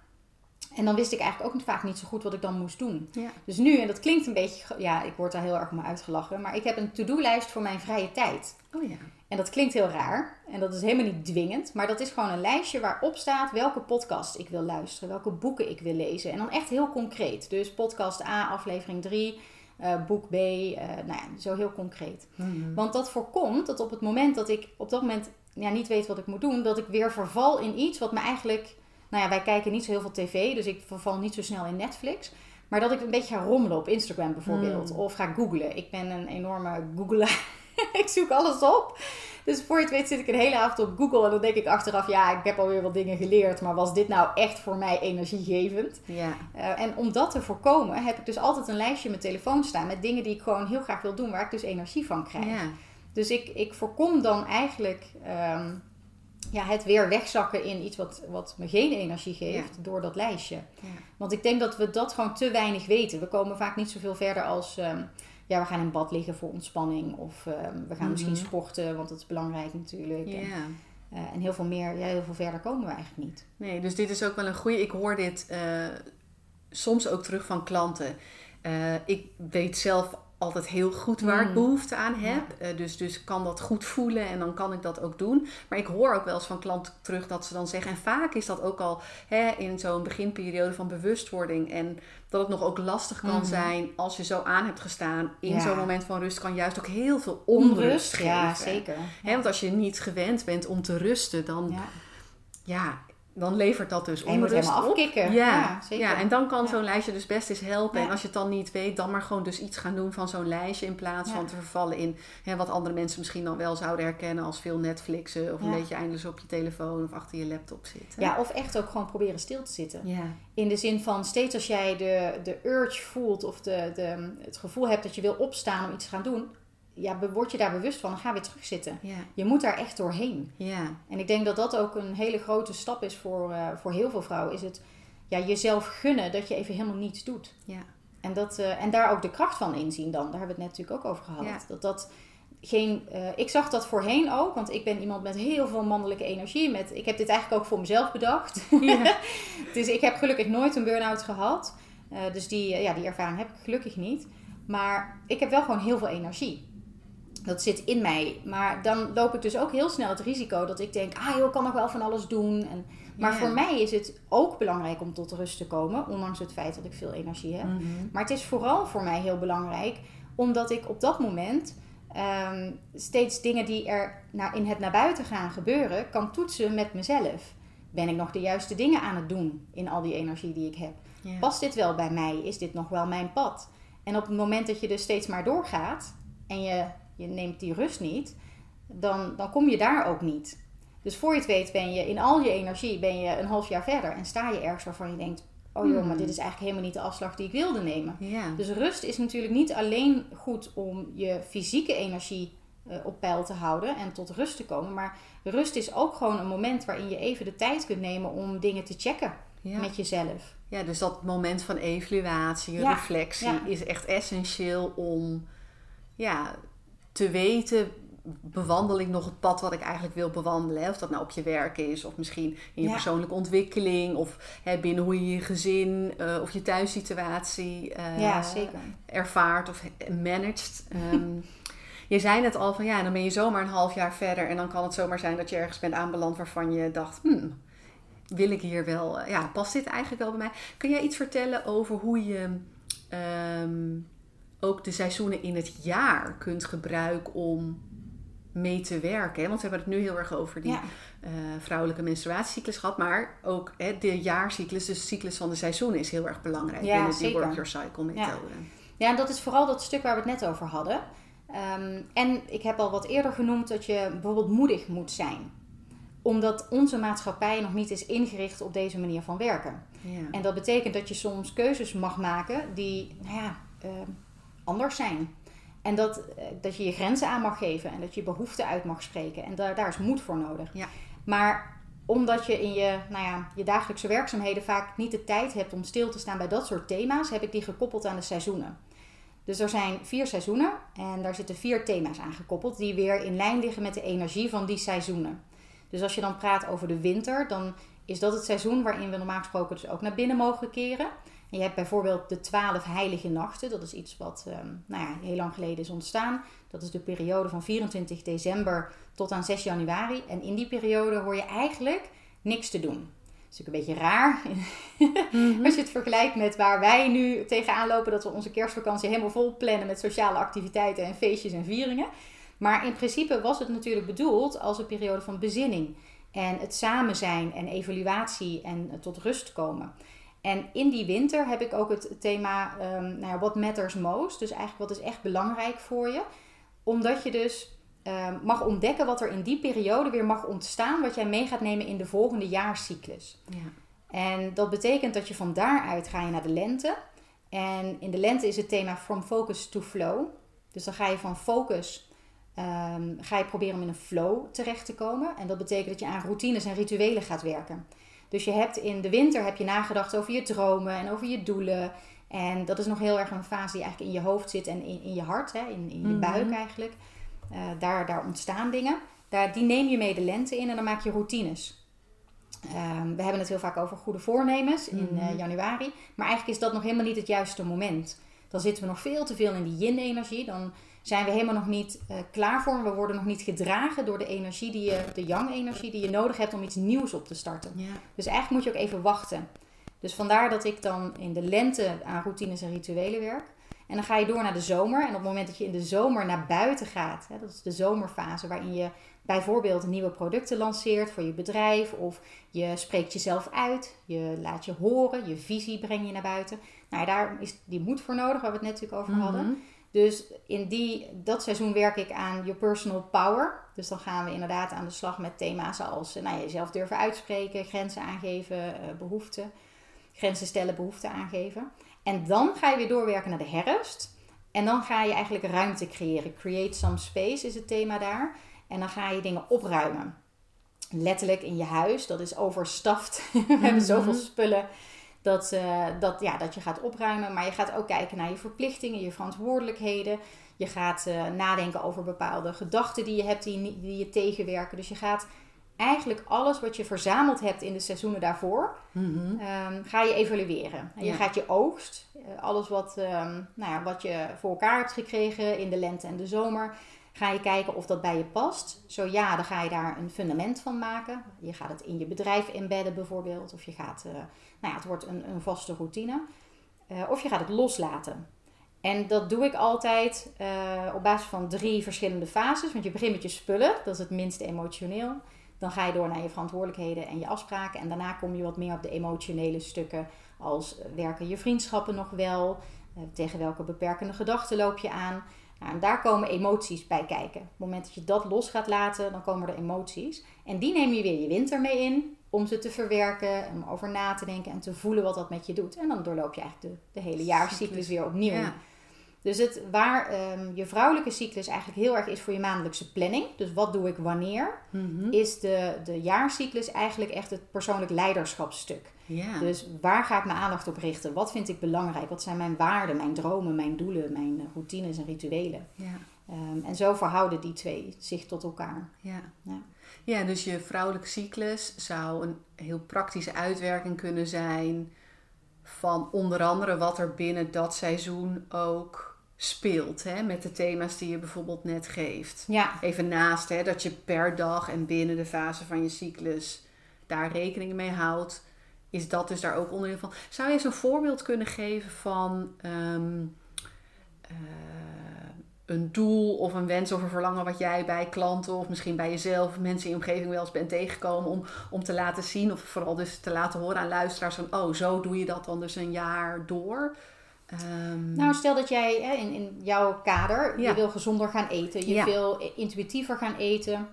En dan wist ik eigenlijk ook vaak niet zo goed wat ik dan moest doen. Ja. Dus nu, en dat klinkt een beetje, ja, ik word daar heel erg om uitgelachen, maar ik heb een to-do-lijst voor mijn vrije tijd. Oh ja. En dat klinkt heel raar en dat is helemaal niet dwingend, maar dat is gewoon een lijstje waarop staat welke podcast ik wil luisteren, welke boeken ik wil lezen. En dan echt heel concreet. Dus podcast A, aflevering 3, eh, boek B, eh, nou ja, zo heel concreet. Mhm. Want dat voorkomt dat op het moment dat ik op dat moment ja, niet weet wat ik moet doen, dat ik weer verval in iets wat me eigenlijk. Nou ja, wij kijken niet zo heel veel tv, dus ik verval niet zo snel in Netflix. Maar dat ik een beetje ga rommelen op Instagram bijvoorbeeld. Hmm. Of ga googlen. Ik ben een enorme googelaar. ik zoek alles op. Dus voor je het weet zit ik een hele avond op Google. En dan denk ik achteraf, ja, ik heb alweer wat dingen geleerd. Maar was dit nou echt voor mij energiegevend? Ja. Eh, en om dat te voorkomen, heb ik dus altijd een lijstje in mijn telefoon staan. Met dingen die ik gewoon heel graag wil doen. Waar ik dus energie van krijg. Ja. Dus ik, ik voorkom dan eigenlijk ehm, ja, het weer wegzakken in iets wat, wat me geen energie geeft door dat lijstje. Ja. Want ik denk dat we dat gewoon te weinig weten. We komen vaak niet zoveel verder als ehm, ja, we gaan in bad liggen voor ontspanning. Of ehm, we gaan misschien Mhm. sporten, want dat is belangrijk natuurlijk. En, eh, en heel veel meer, ja, heel veel verder komen we eigenlijk niet. Nee, dus dit is ook wel een goede. Ik hoor dit eh, soms ook terug van klanten. Eh, ik weet zelf altijd heel goed waar ik Mm. behoefte aan heb. Eh, dus, dus kan dat goed voelen en dan kan ik dat ook doen. Maar ik hoor ook wel eens van klanten terug dat ze dan zeggen... en vaak is dat ook al hè, in zo'n beginperiode van bewustwording... en dat het nog ook lastig kan Mhm. zijn als je zo aan hebt gestaan... in Ja. zo'n moment van rust kan juist ook heel veel onrust, geven. ja, zeker. Hè, want als je niet gewend bent om te rusten, dan Ja. Dan levert dat dus onrust helemaal op. afkicken. Ja, Ja, zeker. ja, en dan kan Ja. zo'n lijstje dus best eens helpen. Ja. En als je het dan niet weet, dan maar gewoon dus iets gaan doen van zo'n lijstje... in plaats van te vervallen in hè, wat andere mensen misschien dan wel zouden herkennen... als veel Netflixen of een beetje eindeloos op je telefoon of achter je laptop zitten. ja, of echt ook gewoon proberen stil te zitten. Ja, In de zin van steeds als jij de, de urge voelt of de, de, het gevoel hebt dat je wil opstaan om iets te gaan doen, ja, word je daar bewust van, dan ga weer terugzitten. ja, Je moet daar echt doorheen. ja, En ik denk dat dat ook een hele grote stap is voor, eh, voor heel veel vrouwen. Is het ja, jezelf gunnen dat je even helemaal niets doet. ja. En, dat, eh, en daar ook de kracht van inzien dan. Daar hebben we het net natuurlijk ook over gehad. Ja. Dat dat geen, eh, ik zag dat voorheen ook, want ik ben iemand met heel veel mannelijke energie. Met, ik heb dit eigenlijk ook voor mezelf bedacht. Ja. dus ik heb gelukkig nooit een burn-out gehad. Eh, dus die, ja, die ervaring heb ik gelukkig niet. Maar ik heb wel gewoon heel veel energie. Dat zit in mij. Maar dan loop ik dus ook heel snel het risico dat ik denk... ah joh, ik kan nog wel van alles doen. En, maar voor mij is het ook belangrijk om tot rust te komen. Ondanks het feit dat ik veel energie heb. Mhm. Maar het is vooral voor mij heel belangrijk, omdat ik op dat moment ehm, steeds dingen die er naar, in het naar buiten gaan gebeuren, kan toetsen met mezelf. Ben ik nog de juiste dingen aan het doen in al die energie die ik heb? Past dit wel bij mij? Is dit nog wel mijn pad? En op het moment dat je dus steeds maar doorgaat en je, je neemt die rust niet, dan, dan kom je daar ook niet. Dus voor je het weet ben je in al je energie ben je een half jaar verder en sta je ergens waarvan je denkt, oh joh, Hmm. maar dit is eigenlijk helemaal niet de afslag die ik wilde nemen. Ja. Dus rust is natuurlijk niet alleen goed om je fysieke energie eh, op peil te houden en tot rust te komen. Maar rust is ook gewoon een moment waarin je even de tijd kunt nemen om dingen te checken Ja. met jezelf. ja, dus dat moment van evaluatie, Ja. reflectie is echt essentieel om ja, te weten bewandel ik nog het pad wat ik eigenlijk wil bewandelen. Of dat nou op je werk is, of misschien in je Ja. persoonlijke ontwikkeling, of hè, binnen hoe je je gezin eh, of je thuissituatie eh, ja, zeker. ervaart of managt. Ehm, je zei net al van ja, dan ben je zomaar een half jaar verder en dan kan het zomaar zijn dat je ergens bent aanbeland waarvan je dacht, hmm, wil ik hier wel, eh, ja, past dit eigenlijk wel bij mij? Kun jij iets vertellen over hoe je ehm, ook de seizoenen in het jaar kunt gebruiken om mee te werken? hè? Want we hebben het nu heel erg over die Ja. eh, vrouwelijke menstruatiecyclus gehad, maar ook hè, de jaarcyclus, dus de cyclus van de seizoenen is heel erg belangrijk Ja, binnen die zeker. Work Your Cycle methode. Ja, en dat is vooral dat stuk waar we het net over hadden. Ehm, en ik heb al wat eerder genoemd dat je bijvoorbeeld moedig moet zijn. Omdat onze maatschappij nog niet is ingericht op deze manier van werken. Ja. En dat betekent dat je soms keuzes mag maken die nou ja, eh, anders zijn. En dat, eh, dat je je grenzen aan mag geven en dat je behoeften uit mag spreken. En daar, daar is moed voor nodig. Ja. Maar omdat je in je, nou ja, je dagelijkse werkzaamheden vaak niet de tijd hebt om stil te staan bij dat soort thema's, heb ik die gekoppeld aan de seizoenen. Dus er zijn vier seizoenen en daar zitten vier thema's aan gekoppeld die weer in lijn liggen met de energie van die seizoenen. Dus als je dan praat over de winter, dan is dat het seizoen waarin we normaal gesproken dus ook naar binnen mogen keren. En je hebt bijvoorbeeld de twaalf heilige nachten. Dat is iets wat ehm, nou ja, heel lang geleden is ontstaan. Dat is de periode van 24 december tot aan 6 januari. En in die periode hoor je eigenlijk niks te doen. Dat is natuurlijk een beetje raar. Als je het vergelijkt met waar wij nu tegenaan lopen, dat we onze kerstvakantie helemaal vol plannen met sociale activiteiten en feestjes en vieringen. Maar in principe was het natuurlijk bedoeld als een periode van bezinning. En het samen zijn en evaluatie en tot rust komen. En in die winter heb ik ook het thema ehm nou ja, what matters most. Dus eigenlijk wat is echt belangrijk voor je. Omdat je dus ehm, mag ontdekken wat er in die periode weer mag ontstaan. Wat jij mee gaat nemen in de volgende jaarcyclus. Ja. En dat betekent dat je van daaruit ga je naar de lente. En in de lente is het thema from focus to flow. Dus dan ga je van focus, ehm, ga je proberen om in een flow terecht te komen. En dat betekent dat je aan routines en rituelen gaat werken. Dus je hebt in de winter heb je nagedacht over je dromen en over je doelen. En dat is nog heel erg een fase die eigenlijk in je hoofd zit en in, in je hart, hè, in, in je Mhm. buik eigenlijk. Eh, daar, daar ontstaan dingen. Daar, die neem je mee de lente in en dan maak je routines. Ehm, we hebben het heel vaak over goede voornemens in eh, Mhm. januari. Maar eigenlijk is dat nog helemaal niet het juiste moment. Dan zitten we nog veel te veel in die yin-energie. Dan zijn we helemaal nog niet eh, klaar voor. We worden nog niet gedragen door de energie, die je, de yang-energie die je nodig hebt om iets nieuws op te starten. Ja. Dus eigenlijk moet je ook even wachten. Dus vandaar dat ik dan in de lente aan routines en rituelen werk. En dan ga je door naar de zomer. En op het moment dat je in de zomer naar buiten gaat, hè, dat is de zomerfase waarin je bijvoorbeeld nieuwe producten lanceert voor je bedrijf. Of je spreekt jezelf uit, je laat je horen, je visie breng je naar buiten. Nou, ja, daar is die moed voor nodig, waar we het net natuurlijk over hadden. Mhm. Dus in die, dat seizoen werk ik aan your personal power. Dus dan gaan we inderdaad aan de slag met thema's als eh, nou, jezelf durven uitspreken, grenzen aangeven, eh, behoeften. Grenzen stellen, behoeften aangeven. En dan ga je weer doorwerken naar de herfst. En dan ga je eigenlijk ruimte creëren. Create some space is het thema daar. En dan ga je dingen opruimen. Letterlijk in je huis. Dat is overstaft. We hebben zoveel spullen dat, eh, dat, ja, dat je gaat opruimen. Maar je gaat ook kijken naar je verplichtingen, je verantwoordelijkheden. Je gaat eh, nadenken over bepaalde gedachten die je hebt die, die je tegenwerken. Dus je gaat eigenlijk alles wat je verzameld hebt in de seizoenen daarvoor, Mhm. ehm, ga je evalueren. En je gaat je oogst, eh, alles wat, ehm, nou ja, wat je voor elkaar hebt gekregen in de lente en de zomer, ga je kijken of dat bij je past. Zo ja, dan ga je daar een fundament van maken. Je gaat het in je bedrijf embedden bijvoorbeeld, of je gaat, eh, nou ja, het wordt een, een vaste routine. Eh, of je gaat het loslaten. En dat doe ik altijd eh, op basis van drie verschillende fases. Want je begint met je spullen, dat is het minst emotioneel. Dan ga je door naar je verantwoordelijkheden en je afspraken. En daarna kom je wat meer op de emotionele stukken. Als werken je vriendschappen nog wel? Tegen welke beperkende gedachten loop je aan? Nou, en daar komen emoties bij kijken. Op het moment dat je dat los gaat laten, dan komen er emoties. En die neem je weer je winter mee in. Om ze te verwerken, om over na te denken en te voelen wat dat met je doet. En dan doorloop je eigenlijk de, de hele jaarcyclus Cyclus. weer opnieuw. Ja. Dus het, waar ehm, je vrouwelijke cyclus eigenlijk heel erg is voor je maandelijkse planning. Dus wat doe ik wanneer? Mhm. Is de, de jaarcyclus eigenlijk echt het persoonlijk leiderschapsstuk. Ja. Dus waar ga ik mijn aandacht op richten? Wat vind ik belangrijk? Wat zijn mijn waarden, mijn dromen, mijn doelen, mijn eh, routines en rituelen? ja. Ehm, en zo verhouden die twee zich tot elkaar. Ja. Ja. ja, dus je vrouwelijke cyclus zou een heel praktische uitwerking kunnen zijn van onder andere wat er binnen dat seizoen ook speelt. Hè? Met de thema's die je bijvoorbeeld net geeft. Ja, Even naast hè, dat je per dag en binnen de fase van je cyclus daar rekening mee houdt, is dat dus daar ook onderdeel van. Zou je eens een voorbeeld kunnen geven van ehm, eh, een doel of een wens of een verlangen wat jij bij klanten of misschien bij jezelf mensen in je omgeving wel eens bent tegengekomen om, om te laten zien of vooral dus te laten horen aan luisteraars van oh, zo doe je dat dan dus een jaar door. Ehm, nou stel dat jij hè, in, in jouw kader, Ja. je wil gezonder gaan eten, je Ja. wil intuïtiever gaan eten.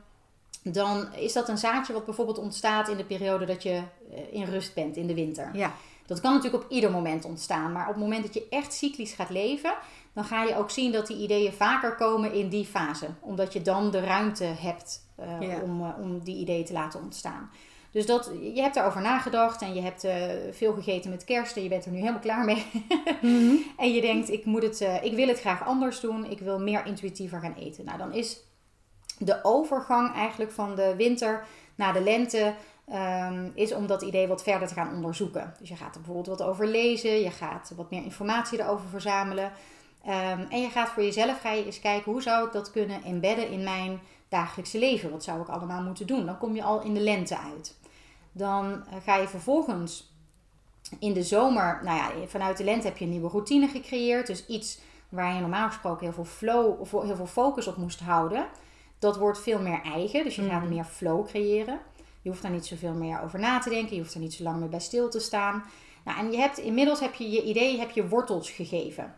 Dan is dat een zaadje wat bijvoorbeeld ontstaat in de periode dat je eh, in rust bent, in de winter. ja, Dat kan natuurlijk op ieder moment ontstaan. Maar op het moment dat je echt cyclisch gaat leven, dan ga je ook zien dat die ideeën vaker komen in die fase. Omdat je dan de ruimte hebt eh, Ja. om, eh, om die ideeën te laten ontstaan. Dus dat, je hebt erover nagedacht en je hebt veel gegeten met kerst en je bent er nu helemaal klaar mee. en je denkt, ik, moet het, ik wil het graag anders doen, ik wil meer intuïtiever gaan eten. Nou, dan is de overgang eigenlijk van de winter naar de lente ehm, is om dat idee wat verder te gaan onderzoeken. Dus je gaat er bijvoorbeeld wat over lezen, je gaat wat meer informatie erover verzamelen. Ehm, en je gaat voor jezelf eens kijken hoe zou ik dat kunnen embedden in mijn dagelijkse leven. Wat zou ik allemaal moeten doen? Dan kom je al in de lente uit. Dan eh, ga je vervolgens in de zomer, nou ja, vanuit de lente heb je een nieuwe routine gecreëerd. Dus iets waar je normaal gesproken heel veel flow of heel veel focus op moest houden. Dat wordt veel meer eigen. Dus je gaat Mhm. meer flow creëren. Je hoeft daar niet zoveel meer over na te denken. Je hoeft er niet zo lang meer bij stil te staan. Nou, en je hebt, inmiddels heb je je idee heb je wortels gegeven.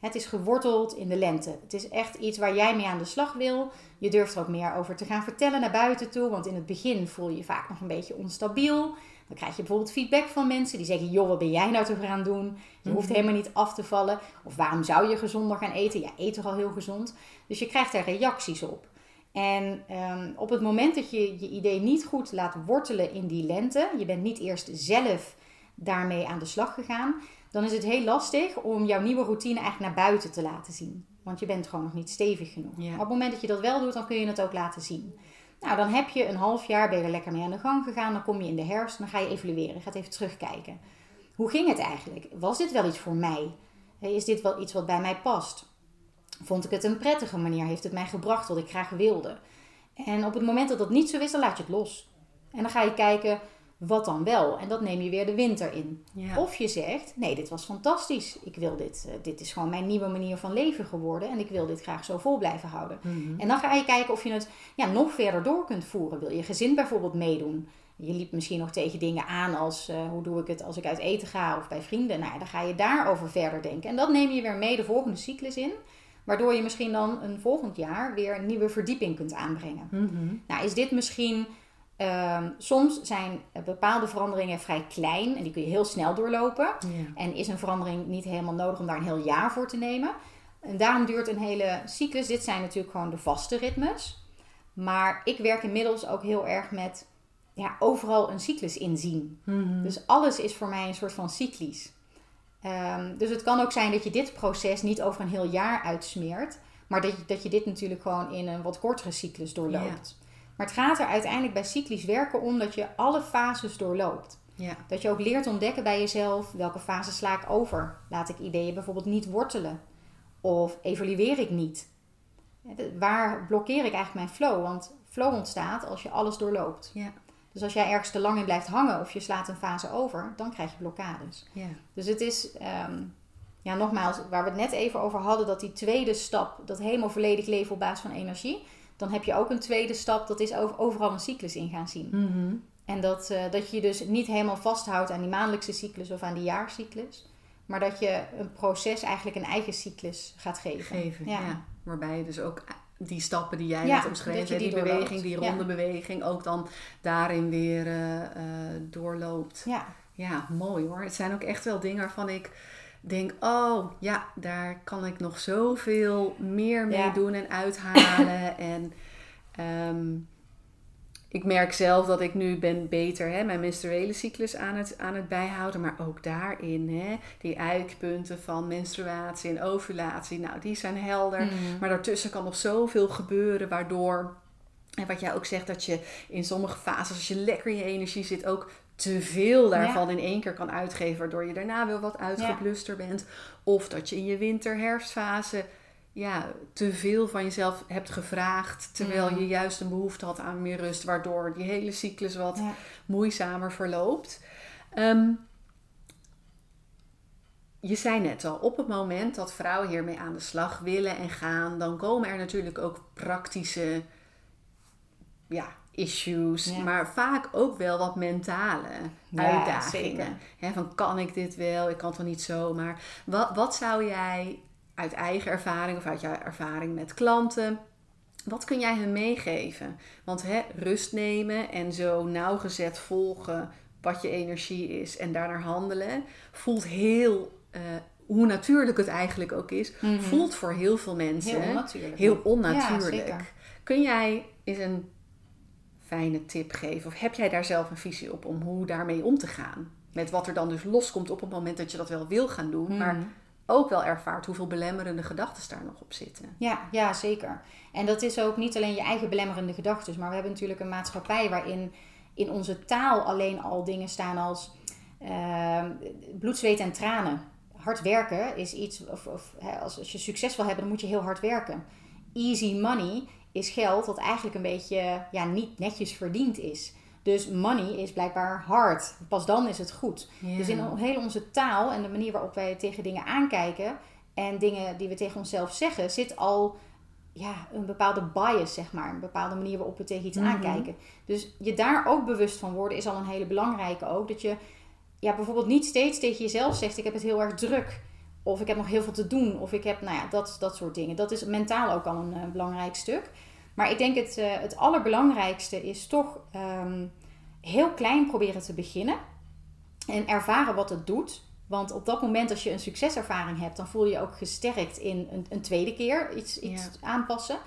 Het is geworteld in de lente. Het is echt iets waar jij mee aan de slag wil. Je durft er ook meer over te gaan vertellen naar buiten toe. Want in het begin voel je je vaak nog een beetje onstabiel. Dan krijg je bijvoorbeeld feedback van mensen die zeggen: Joh, wat ben jij nou te gaan doen? Je hoeft helemaal niet af te vallen. Of waarom zou je gezonder gaan eten? Ja, eet toch al heel gezond. Dus je krijgt daar reacties op. En ehm, op het moment dat je je idee niet goed laat wortelen in die lente, je bent niet eerst zelf daarmee aan de slag gegaan, dan is het heel lastig om jouw nieuwe routine eigenlijk naar buiten te laten zien. Want je bent gewoon nog niet stevig genoeg. Ja. Maar op het moment dat je dat wel doet, dan kun je het ook laten zien. Nou, dan heb je een half jaar, ben je er lekker mee aan de gang gegaan. Dan kom je in de herfst, dan ga je evalueren. Je gaat even terugkijken. Hoe ging het eigenlijk? Was dit wel iets voor mij? Is dit wel iets wat bij mij past? Vond ik het een prettige manier? Heeft het mij gebracht wat ik graag wilde? En op het moment dat dat niet zo is, dan laat je het los. En dan ga je kijken, wat dan wel? En dat neem je weer de winter in. Ja. Of je zegt, nee, dit was fantastisch. Ik wil dit, eh, dit is gewoon mijn nieuwe manier van leven geworden. En ik wil dit graag zo vol blijven houden. Mhm. En dan ga je kijken of je het ja, nog verder door kunt voeren. Wil je gezin bijvoorbeeld meedoen? Je liep misschien nog tegen dingen aan als eh, hoe doe ik het als ik uit eten ga of bij vrienden. Nou, ja, dan ga je daarover verder denken. En dat neem je weer mee de volgende cyclus in. Waardoor je misschien dan een volgend jaar weer een nieuwe verdieping kunt aanbrengen. Mhm. Nou, is dit misschien. ehm, soms zijn bepaalde veranderingen vrij klein en die kun je heel snel doorlopen. Ja. En is een verandering niet helemaal nodig om daar een heel jaar voor te nemen. En daarom duurt een hele cyclus. Dit zijn natuurlijk gewoon de vaste ritmes. Maar ik werk inmiddels ook heel erg met ja, overal een cyclus inzien. Mhm. Dus alles is voor mij een soort van cyclisch. Ehm, dus het kan ook zijn dat je dit proces niet over een heel jaar uitsmeert. Maar dat je, dat je dit natuurlijk gewoon in een wat kortere cyclus doorloopt. Maar het gaat er uiteindelijk bij cyclisch werken om dat je alle fases doorloopt. ja. Dat je ook leert ontdekken bij jezelf welke fase sla ik over. Laat ik ideeën bijvoorbeeld niet wortelen. Of evalueer ik niet. Waar blokkeer ik eigenlijk mijn flow? Want flow ontstaat als je alles doorloopt. Ja. Dus als jij ergens te lang in blijft hangen of je slaat een fase over, dan krijg je blokkades. Ja. Dus het is, ehm, ja, nogmaals, waar we het net even over hadden, dat die tweede stap, dat helemaal volledig leven op basis van energie, dan heb je ook een tweede stap, dat is over, overal een cyclus in gaan zien. Mhm. En dat, eh, dat je je dus niet helemaal vasthoudt aan die maandelijkse cyclus of aan die jaarcyclus, maar dat je een proces eigenlijk een eigen cyclus gaat geven. Geven, ja. Ja. Waarbij je dus ook die stappen die jij Ja, net omschreven hebt, die, die beweging, die Ja. ronde beweging, ook dan daarin weer eh, eh, doorloopt. Ja, Ja, mooi hoor. Het zijn ook echt wel dingen waarvan ik denk, oh ja, daar kan ik nog zoveel meer mee Ja. doen en uithalen. en ehm, ik merk zelf dat ik nu ben beter hè, mijn menstruele cyclus aan het, aan het bijhouden. Maar ook daarin, hè, die eikpunten van menstruatie en ovulatie, nou die zijn helder. Mhm. Maar daartussen kan nog zoveel gebeuren waardoor... En wat jij ook zegt, dat je in sommige fases, als je lekker in je energie zit, ook te veel daarvan in één keer kan uitgeven, waardoor je daarna wel wat uitgebluster bent. Of dat je in je winter-herfstfase ja, te veel van jezelf hebt gevraagd, terwijl je juist een behoefte had aan meer rust, waardoor die hele cyclus wat Ja. moeizamer verloopt. Ehm, je zei net al, op het moment dat vrouwen hiermee aan de slag willen en gaan, dan komen er natuurlijk ook praktische ja, issues, Ja. maar vaak ook wel wat mentale Ja, uitdagingen. van kan ik dit wel? Ik kan het wel niet zomaar. Wat, wat zou jij uit eigen ervaring of uit jouw ervaring met klanten, wat kun jij hen meegeven? Want hè, rust nemen en zo nauwgezet volgen wat je energie is en daarnaar handelen, voelt heel, eh, hoe natuurlijk het eigenlijk ook is, Mhm. voelt voor heel veel mensen Heel onnatuurlijk. heel. Kun jij eens een fijne tip geven? Of heb jij daar zelf een visie op om hoe daarmee om te gaan? Met wat er dan dus loskomt op het moment dat je dat wel wil gaan doen, maar Mhm. Ook wel ervaart hoeveel belemmerende gedachten daar nog op zitten. Ja, ja, zeker. En dat is ook niet alleen je eigen belemmerende gedachten, maar we hebben natuurlijk een maatschappij waarin in onze taal alleen al dingen staan als ehm, bloed, zweet en tranen. Hard werken is iets, of, of als, als je succes wil hebben, dan moet je heel hard werken. Easy money is geld dat eigenlijk een beetje ja, niet netjes verdiend is. Dus money is blijkbaar hard. Pas dan is het goed. Dus in heel onze taal en de manier waarop wij tegen dingen aankijken en dingen die we tegen onszelf zeggen, zit al ja, een bepaalde bias, zeg maar. Een bepaalde manier waarop we tegen iets Mhm. aankijken. Dus je daar ook bewust van worden is al een hele belangrijke ook. Dat je ja, bijvoorbeeld niet steeds tegen jezelf zegt: Ik heb het heel erg druk. Of ik heb nog heel veel te doen. Of ik heb, nou ja, dat, dat soort dingen. Dat is mentaal ook al een eh, belangrijk stuk. Maar ik denk het, eh, het allerbelangrijkste is toch ehm, heel klein proberen te beginnen. En ervaren wat het doet. Want op dat moment, als je een succeservaring hebt, dan voel je je ook gesterkt in een, een tweede keer iets, iets Ja. aanpassen.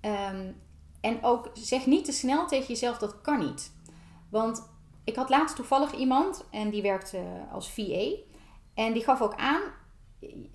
Ehm, en ook zeg niet te snel tegen jezelf: dat kan niet. Want ik had laatst toevallig iemand en die werkt eh, als VA. En die gaf ook aan,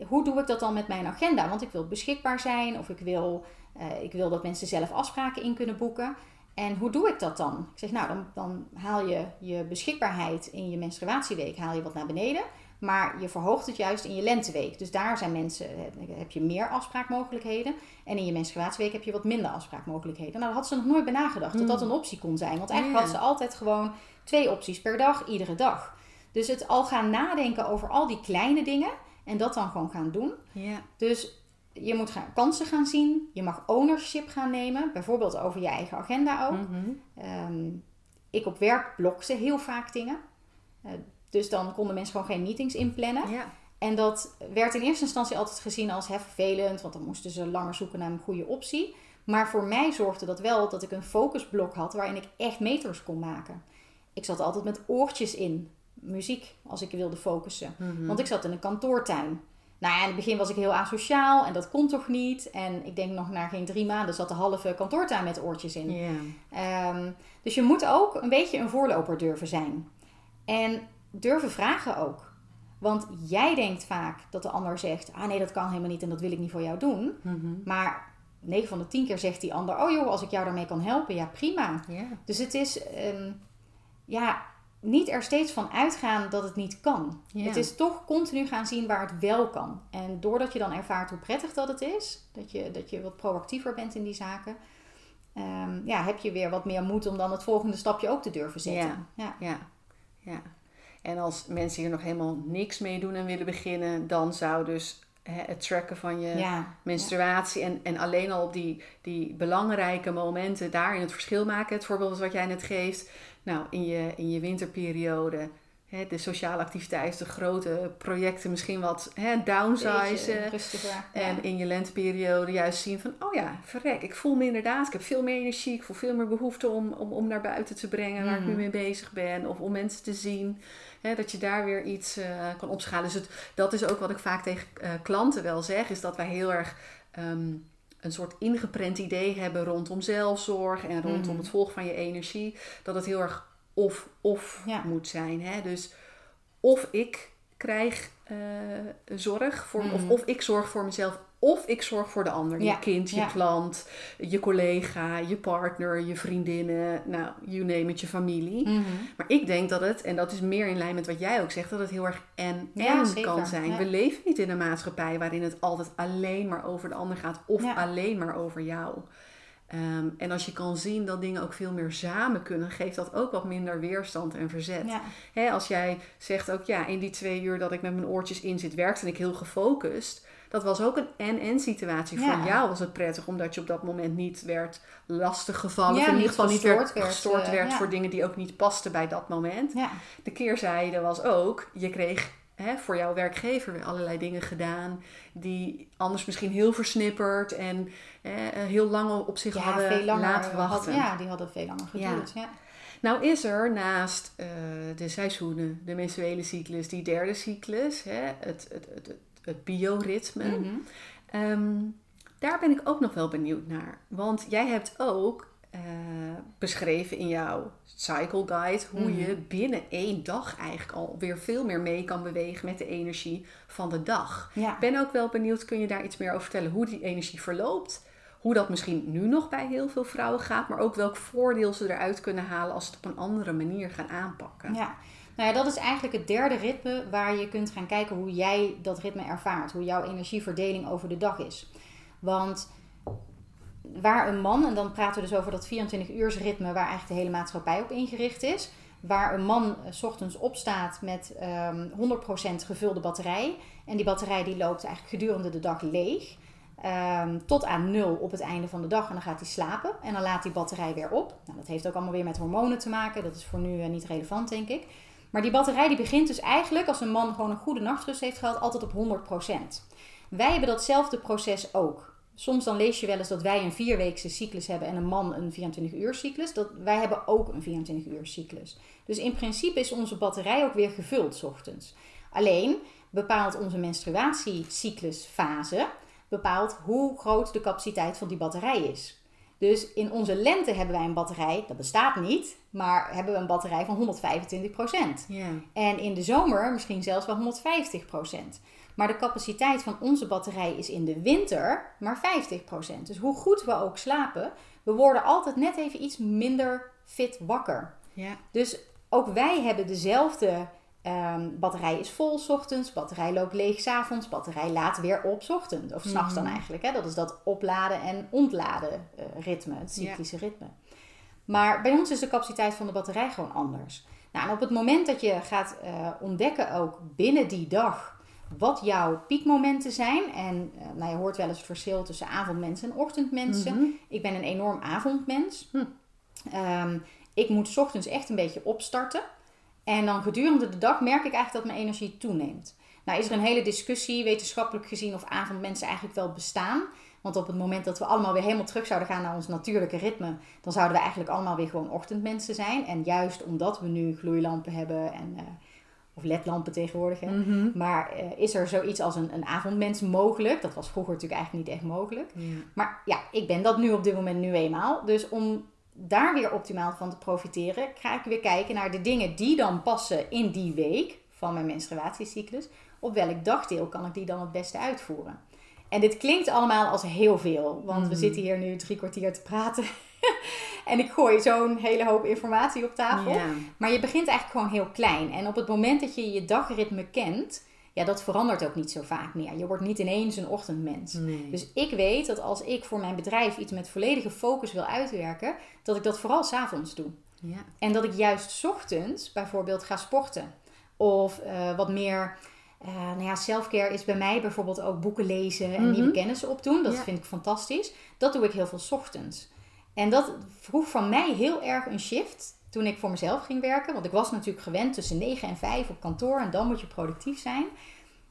hoe doe ik dat dan met mijn agenda? Want ik wil beschikbaar zijn of ik wil, eh, ik wil dat mensen zelf afspraken in kunnen boeken. En hoe doe ik dat dan? Ik zeg, nou, dan, dan haal je je beschikbaarheid in je menstruatieweek haal je wat naar beneden. Maar je verhoogt het juist in je lenteweek. Dus daar zijn mensen, heb je meer afspraakmogelijkheden. En in je menstruatieweek heb je wat minder afspraakmogelijkheden. Nou, daar had ze nog nooit bij nagedacht dat dat een optie kon zijn. Want eigenlijk had ze altijd gewoon twee opties per dag, iedere dag. Dus het al gaan nadenken over al die kleine dingen en dat dan gewoon gaan doen. Ja. Dus je moet gaan, kansen gaan zien. Je mag ownership gaan nemen. Bijvoorbeeld over je eigen agenda ook. Mhm. Ehm, ik op werk blokte heel vaak dingen. Uh, dus dan konden mensen gewoon geen meetings inplannen. Ja. En dat werd in eerste instantie altijd gezien als hè, vervelend, want dan moesten ze langer zoeken naar een goede optie. Maar voor mij zorgde dat wel dat ik een focusblok had waarin ik echt meters kon maken. Ik zat altijd met oortjes in, muziek, als ik wilde focussen. Mhm. Want ik zat in een kantoortuin. Nou ja, in het begin was ik heel asociaal en dat kon toch niet. En ik denk nog na geen drie maanden zat de halve kantoortuin met oortjes in. Ehm, dus je moet ook een beetje een voorloper durven zijn. En durven vragen ook. Want jij denkt vaak dat de ander zegt: Ah nee, dat kan helemaal niet en dat wil ik niet voor jou doen. Mhm. Maar 9 van de 10 keer zegt die ander: Oh joh, als ik jou daarmee kan helpen, ja prima. Dus het is ehm, ja, niet er steeds van uitgaan dat het niet kan. Het is toch continu gaan zien waar het wel kan. En doordat je dan ervaart hoe prettig dat het is, dat je, dat je wat proactiever bent in die zaken, ehm, ja, heb je weer wat meer moed om dan het volgende stapje ook te durven zetten. Ja. Ja, ja. En als mensen hier nog helemaal niks mee doen en willen beginnen, dan zou dus hè, het tracken van je Ja. menstruatie en, en alleen al op die, die belangrijke momenten daarin het verschil maken. Het voorbeeld wat jij net geeft, nou in je, in je winterperiode, hè, de sociale activiteiten, de grote projecten misschien wat downsizen. Ja. En in je lenteperiode juist zien van, oh ja, verrek, ik voel me inderdaad, ik heb veel meer energie, ik voel veel meer behoefte om, om, om naar buiten te brengen waar ik nu Mhm. mee bezig ben. Of om mensen te zien, dat je daar weer iets eh, kan opschalen. Dus het, dat is ook wat ik vaak tegen eh, klanten wel zeg, is dat wij heel erg ehm, een soort ingeprent idee hebben rondom zelfzorg en rondom Mhm. het volgen van je energie. Dat het heel erg of-of Ja. moet zijn. Hè? Dus of ik krijg eh, zorg voor, of, Mhm. of ik zorg voor mezelf, of ik zorg voor de ander. Ja, Je kind, je ja. klant, je collega, je partner, je vriendinnen, nou, you name it, je familie. Mhm. Maar ik denk dat het, en dat is meer in lijn met wat jij ook zegt, dat het heel erg en en kan zijn. We leven niet in een maatschappij waarin het altijd alleen maar over de ander gaat of alleen maar over jou. Ehm, en als je kan zien dat dingen ook veel meer samen kunnen, geeft dat ook wat minder weerstand en verzet. Ja. Als jij zegt ook, ja, in die twee uur dat ik met mijn oortjes in zit, werkte ik heel gefocust. Dat was ook een en-en situatie. Ja. Voor jou was het prettig, omdat je op dat moment niet werd lastiggevallen. Ja, of in ieder geval niet werd gestoord werd, eh, werd ja. voor dingen die ook niet pasten bij dat moment. De keerzijde was ook, je kreeg hè, voor jouw werkgever weer allerlei dingen gedaan die anders misschien heel versnipperd en eh, heel lang op zich Ja, hadden veel langer laten wachten. Had, ja, die hadden veel langer geduurd. Ja. Nou is er naast eh, de seizoenen, de menstruele cyclus, die derde cyclus, hè, het, het, het, het, bioritme. Mhm. Ehm, daar ben ik ook nog wel benieuwd naar. Want jij hebt ook eh, beschreven in jouw cycle guide hoe Mhm. je binnen één dag eigenlijk al weer veel meer mee kan bewegen met de energie van de dag. Ja. Ik ben ook wel benieuwd, kun je daar iets meer over vertellen hoe die energie verloopt? Hoe dat misschien nu nog bij heel veel vrouwen gaat, maar ook welk voordeel ze eruit kunnen halen als ze het op een andere manier gaan aanpakken. Ja. Nou ja, dat is eigenlijk het derde ritme waar je kunt gaan kijken hoe jij dat ritme ervaart. Hoe jouw energieverdeling over de dag is. Want waar een man, en dan praten we dus over dat 24 uurs ritme waar eigenlijk de hele maatschappij op ingericht is. Waar een man eh, 's ochtends opstaat met ehm 100% gevulde batterij. En die batterij die loopt eigenlijk gedurende de dag leeg. ehm, tot aan nul op het einde van de dag. En dan gaat hij slapen. En dan laat die batterij weer op. Nou, dat heeft ook allemaal weer met hormonen te maken. Dat is voor nu eh, niet relevant, denk ik. Maar die batterij die begint dus eigenlijk, als een man gewoon een goede nachtrust heeft gehad, altijd op 100%. Wij hebben datzelfde proces ook. Soms dan lees je wel eens dat wij een vierweekse cyclus hebben en een man een 24-uur cyclus. Dat, wij hebben ook een 24-uur cyclus. Dus in principe is onze batterij ook weer gevuld 's ochtends. Alleen bepaalt onze menstruatiecyclusfase bepaalt hoe groot de capaciteit van die batterij is. Dus in onze lente hebben wij een batterij, dat bestaat niet, maar hebben we een batterij van 125%. Ja. En in de zomer misschien zelfs wel 150%. Maar de capaciteit van onze batterij is in de winter maar 50%. Dus hoe goed we ook slapen, we worden altijd net even iets minder fit wakker. Dus ook wij hebben dezelfde ehm, batterij is vol 's ochtends, batterij loopt leeg 's avonds, batterij laat weer op 's ochtends. Of 's nachts dan eigenlijk. Hè? Dat is dat opladen en ontladen eh, ritme, het cyclische ritme. Maar bij ons is de capaciteit van de batterij gewoon anders. Nou, en op het moment dat je gaat eh, ontdekken ook binnen die dag wat jouw piekmomenten zijn. En eh, nou, je hoort wel eens het verschil tussen avondmensen en ochtendmensen. Mhm. Ik ben een enorm avondmens. Hm. Ehm, ik moet 's ochtends echt een beetje opstarten. En dan gedurende de dag merk ik eigenlijk dat mijn energie toeneemt. Nou is er een hele discussie, wetenschappelijk gezien, of avondmensen eigenlijk wel bestaan. Want op het moment dat we allemaal weer helemaal terug zouden gaan naar ons natuurlijke ritme, dan zouden we eigenlijk allemaal weer gewoon ochtendmensen zijn. En juist omdat we nu gloeilampen hebben en, eh, of ledlampen tegenwoordig, hè, Mhm. maar eh, is er zoiets als een, een avondmens mogelijk? Dat was vroeger natuurlijk eigenlijk niet echt mogelijk. Maar ja, ik ben dat nu op dit moment nu eenmaal. Dus om daar weer optimaal van te profiteren, ga ik weer kijken naar de dingen die dan passen in die week van mijn menstruatiecyclus. Op welk dagdeel kan ik die dan het beste uitvoeren? En dit klinkt allemaal als heel veel, want we Mhm. zitten hier nu drie kwartier te praten. en ik gooi zo'n hele hoop informatie op tafel. Maar je begint eigenlijk gewoon heel klein. En op het moment dat je je dagritme kent, ja, dat verandert ook niet zo vaak meer. Je wordt niet ineens een ochtendmens. Nee. Dus ik weet dat als ik voor mijn bedrijf iets met volledige focus wil uitwerken, dat ik dat vooral s'avonds doe. ja. En dat ik juist 's ochtends bijvoorbeeld ga sporten. Of eh, wat meer. eh nou ja, selfcare is bij mij bijvoorbeeld ook boeken lezen en Mhm. nieuwe kennis opdoen. Dat Ja. vind ik fantastisch. Dat doe ik heel veel 's ochtends. En dat vroeg van mij heel erg een shift toen ik voor mezelf ging werken. Want ik was natuurlijk gewend tussen 9 en 5 op kantoor en dan moet je productief zijn.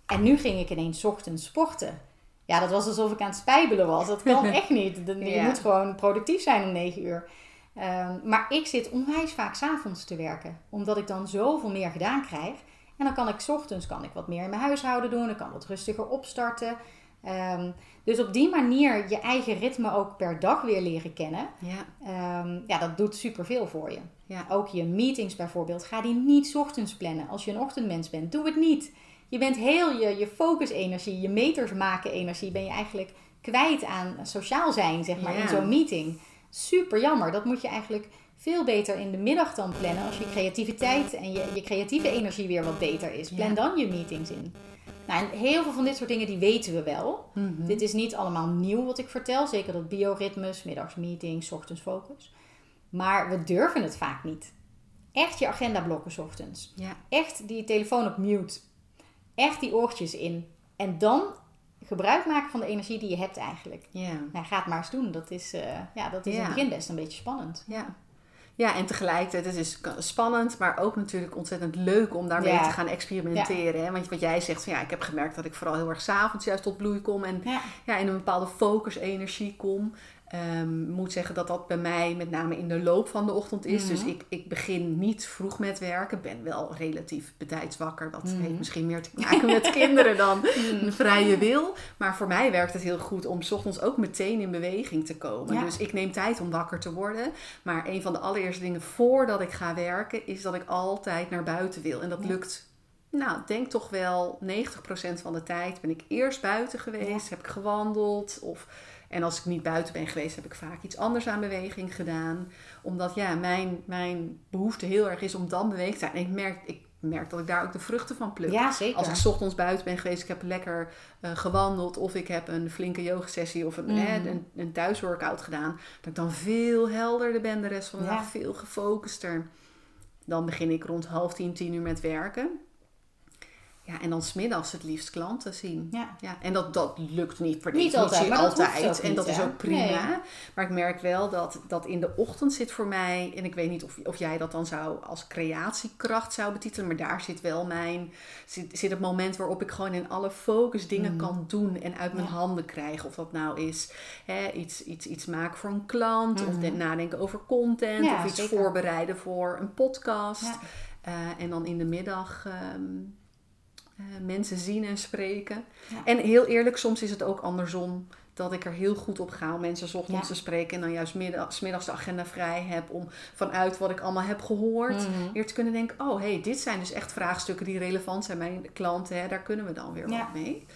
En nu ging ik ineens ochtends sporten. Ja, dat was alsof ik aan het spijbelen was. Dat kan echt niet. Je Ja. moet gewoon productief zijn om 9 uur. Ehm, maar ik zit onwijs vaak 's avonds te werken. Omdat ik dan zoveel meer gedaan krijg. En dan kan ik 's ochtends kan ik wat meer in mijn huishouden doen. Ik kan wat rustiger opstarten. Ehm, dus op die manier je eigen ritme ook per dag weer leren kennen. Ja. Ehm, ja, dat doet superveel voor je. Ja. Ook je meetings bijvoorbeeld. Ga die niet 's ochtends plannen. Als je een ochtendmens bent, doe het niet. Je bent heel je, je focusenergie, je meters maken energie, ben je eigenlijk kwijt aan sociaal zijn, zeg maar, Ja. in zo'n meeting. Super jammer. Dat moet je eigenlijk veel beter in de middag dan plannen. Als je creativiteit en je, je creatieve energie weer wat beter is. Plan Ja. dan je meetings in. Nou, en heel veel van dit soort dingen die weten we wel. Mhm. Dit is niet allemaal nieuw wat ik vertel. Zeker dat bioritmes, middags meetings, ochtends focus. Maar we durven het vaak niet. Echt je agenda blokken 's ochtends. Ja. Echt die telefoon op mute. Echt die oortjes in. En dan gebruik maken van de energie die je hebt eigenlijk. Ja. Nou, ga het maar eens doen. Dat is, eh, ja, dat is in het begin best een beetje spannend. Ja. Ja, en tegelijkertijd, het is spannend, maar ook natuurlijk ontzettend leuk om daarmee Ja. te gaan experimenteren. Hè? Want wat jij zegt, van, ja, ik heb gemerkt dat ik vooral heel erg s'avonds juist tot bloei kom en Ja. ja, in een bepaalde focus-energie kom. Ehm moet zeggen dat dat bij mij met name in de loop van de ochtend is. Mhm. Dus ik, ik begin niet vroeg met werken. Ben wel relatief betijdswakker. Dat Mhm. heeft misschien meer te maken met kinderen dan Mhm. een vrije wil. Maar voor mij werkt het heel goed om 's ochtends ook meteen in beweging te komen. Ja. Dus ik neem tijd om wakker te worden. Maar een van de allereerste dingen voordat ik ga werken... is dat ik altijd naar buiten wil. En dat Ja. lukt... Nou, denk toch wel 90% van de tijd ben ik eerst buiten geweest. Heb ik gewandeld of... En als ik niet buiten ben geweest, heb ik vaak iets anders aan beweging gedaan. Omdat ja, mijn, mijn behoefte heel erg is om dan beweegd te zijn. En ik merk, ik merk dat ik daar ook de vruchten van pluk. Ja, zeker. Als ik ochtends buiten ben geweest, ik heb lekker eh, gewandeld of ik heb een flinke yogasessie of een, hè, een, een thuisworkout gedaan, dat ik dan veel helderder ben de rest van de Ja. dag, veel gefocuster. Dan begin ik rond half tien, tien uur met werken. Ja, en dan smiddags het liefst klanten zien. Ja. Ja, en dat, dat lukt niet per definitie altijd, maar dat hoeft altijd. en niet, dat is ook prima. Nee. Maar ik merk wel dat, dat in de ochtend zit voor mij, en ik weet niet of, of jij dat dan zou als creatiekracht zou betitelen, maar daar zit wel mijn, zit, zit het moment waarop ik gewoon in alle focus dingen Mm. kan doen en uit mijn Ja. handen krijg. Of dat nou is hè, iets, iets, iets maken voor een klant, of de- nadenken over content, Ja, of iets zeker. voorbereiden voor een podcast. Eh, en dan in de middag ehm, eh, mensen zien en spreken. Ja. En heel eerlijk, soms is het ook andersom. dat ik er heel goed op ga om mensen 's ochtends Ja. te spreken. En dan juist middag, middags de agenda vrij heb om vanuit wat ik allemaal heb gehoord. Mhm. Weer te kunnen denken, oh hey, dit zijn dus echt vraagstukken die relevant zijn bij de klanten. Hè? Daar kunnen we dan weer Ja. wat mee.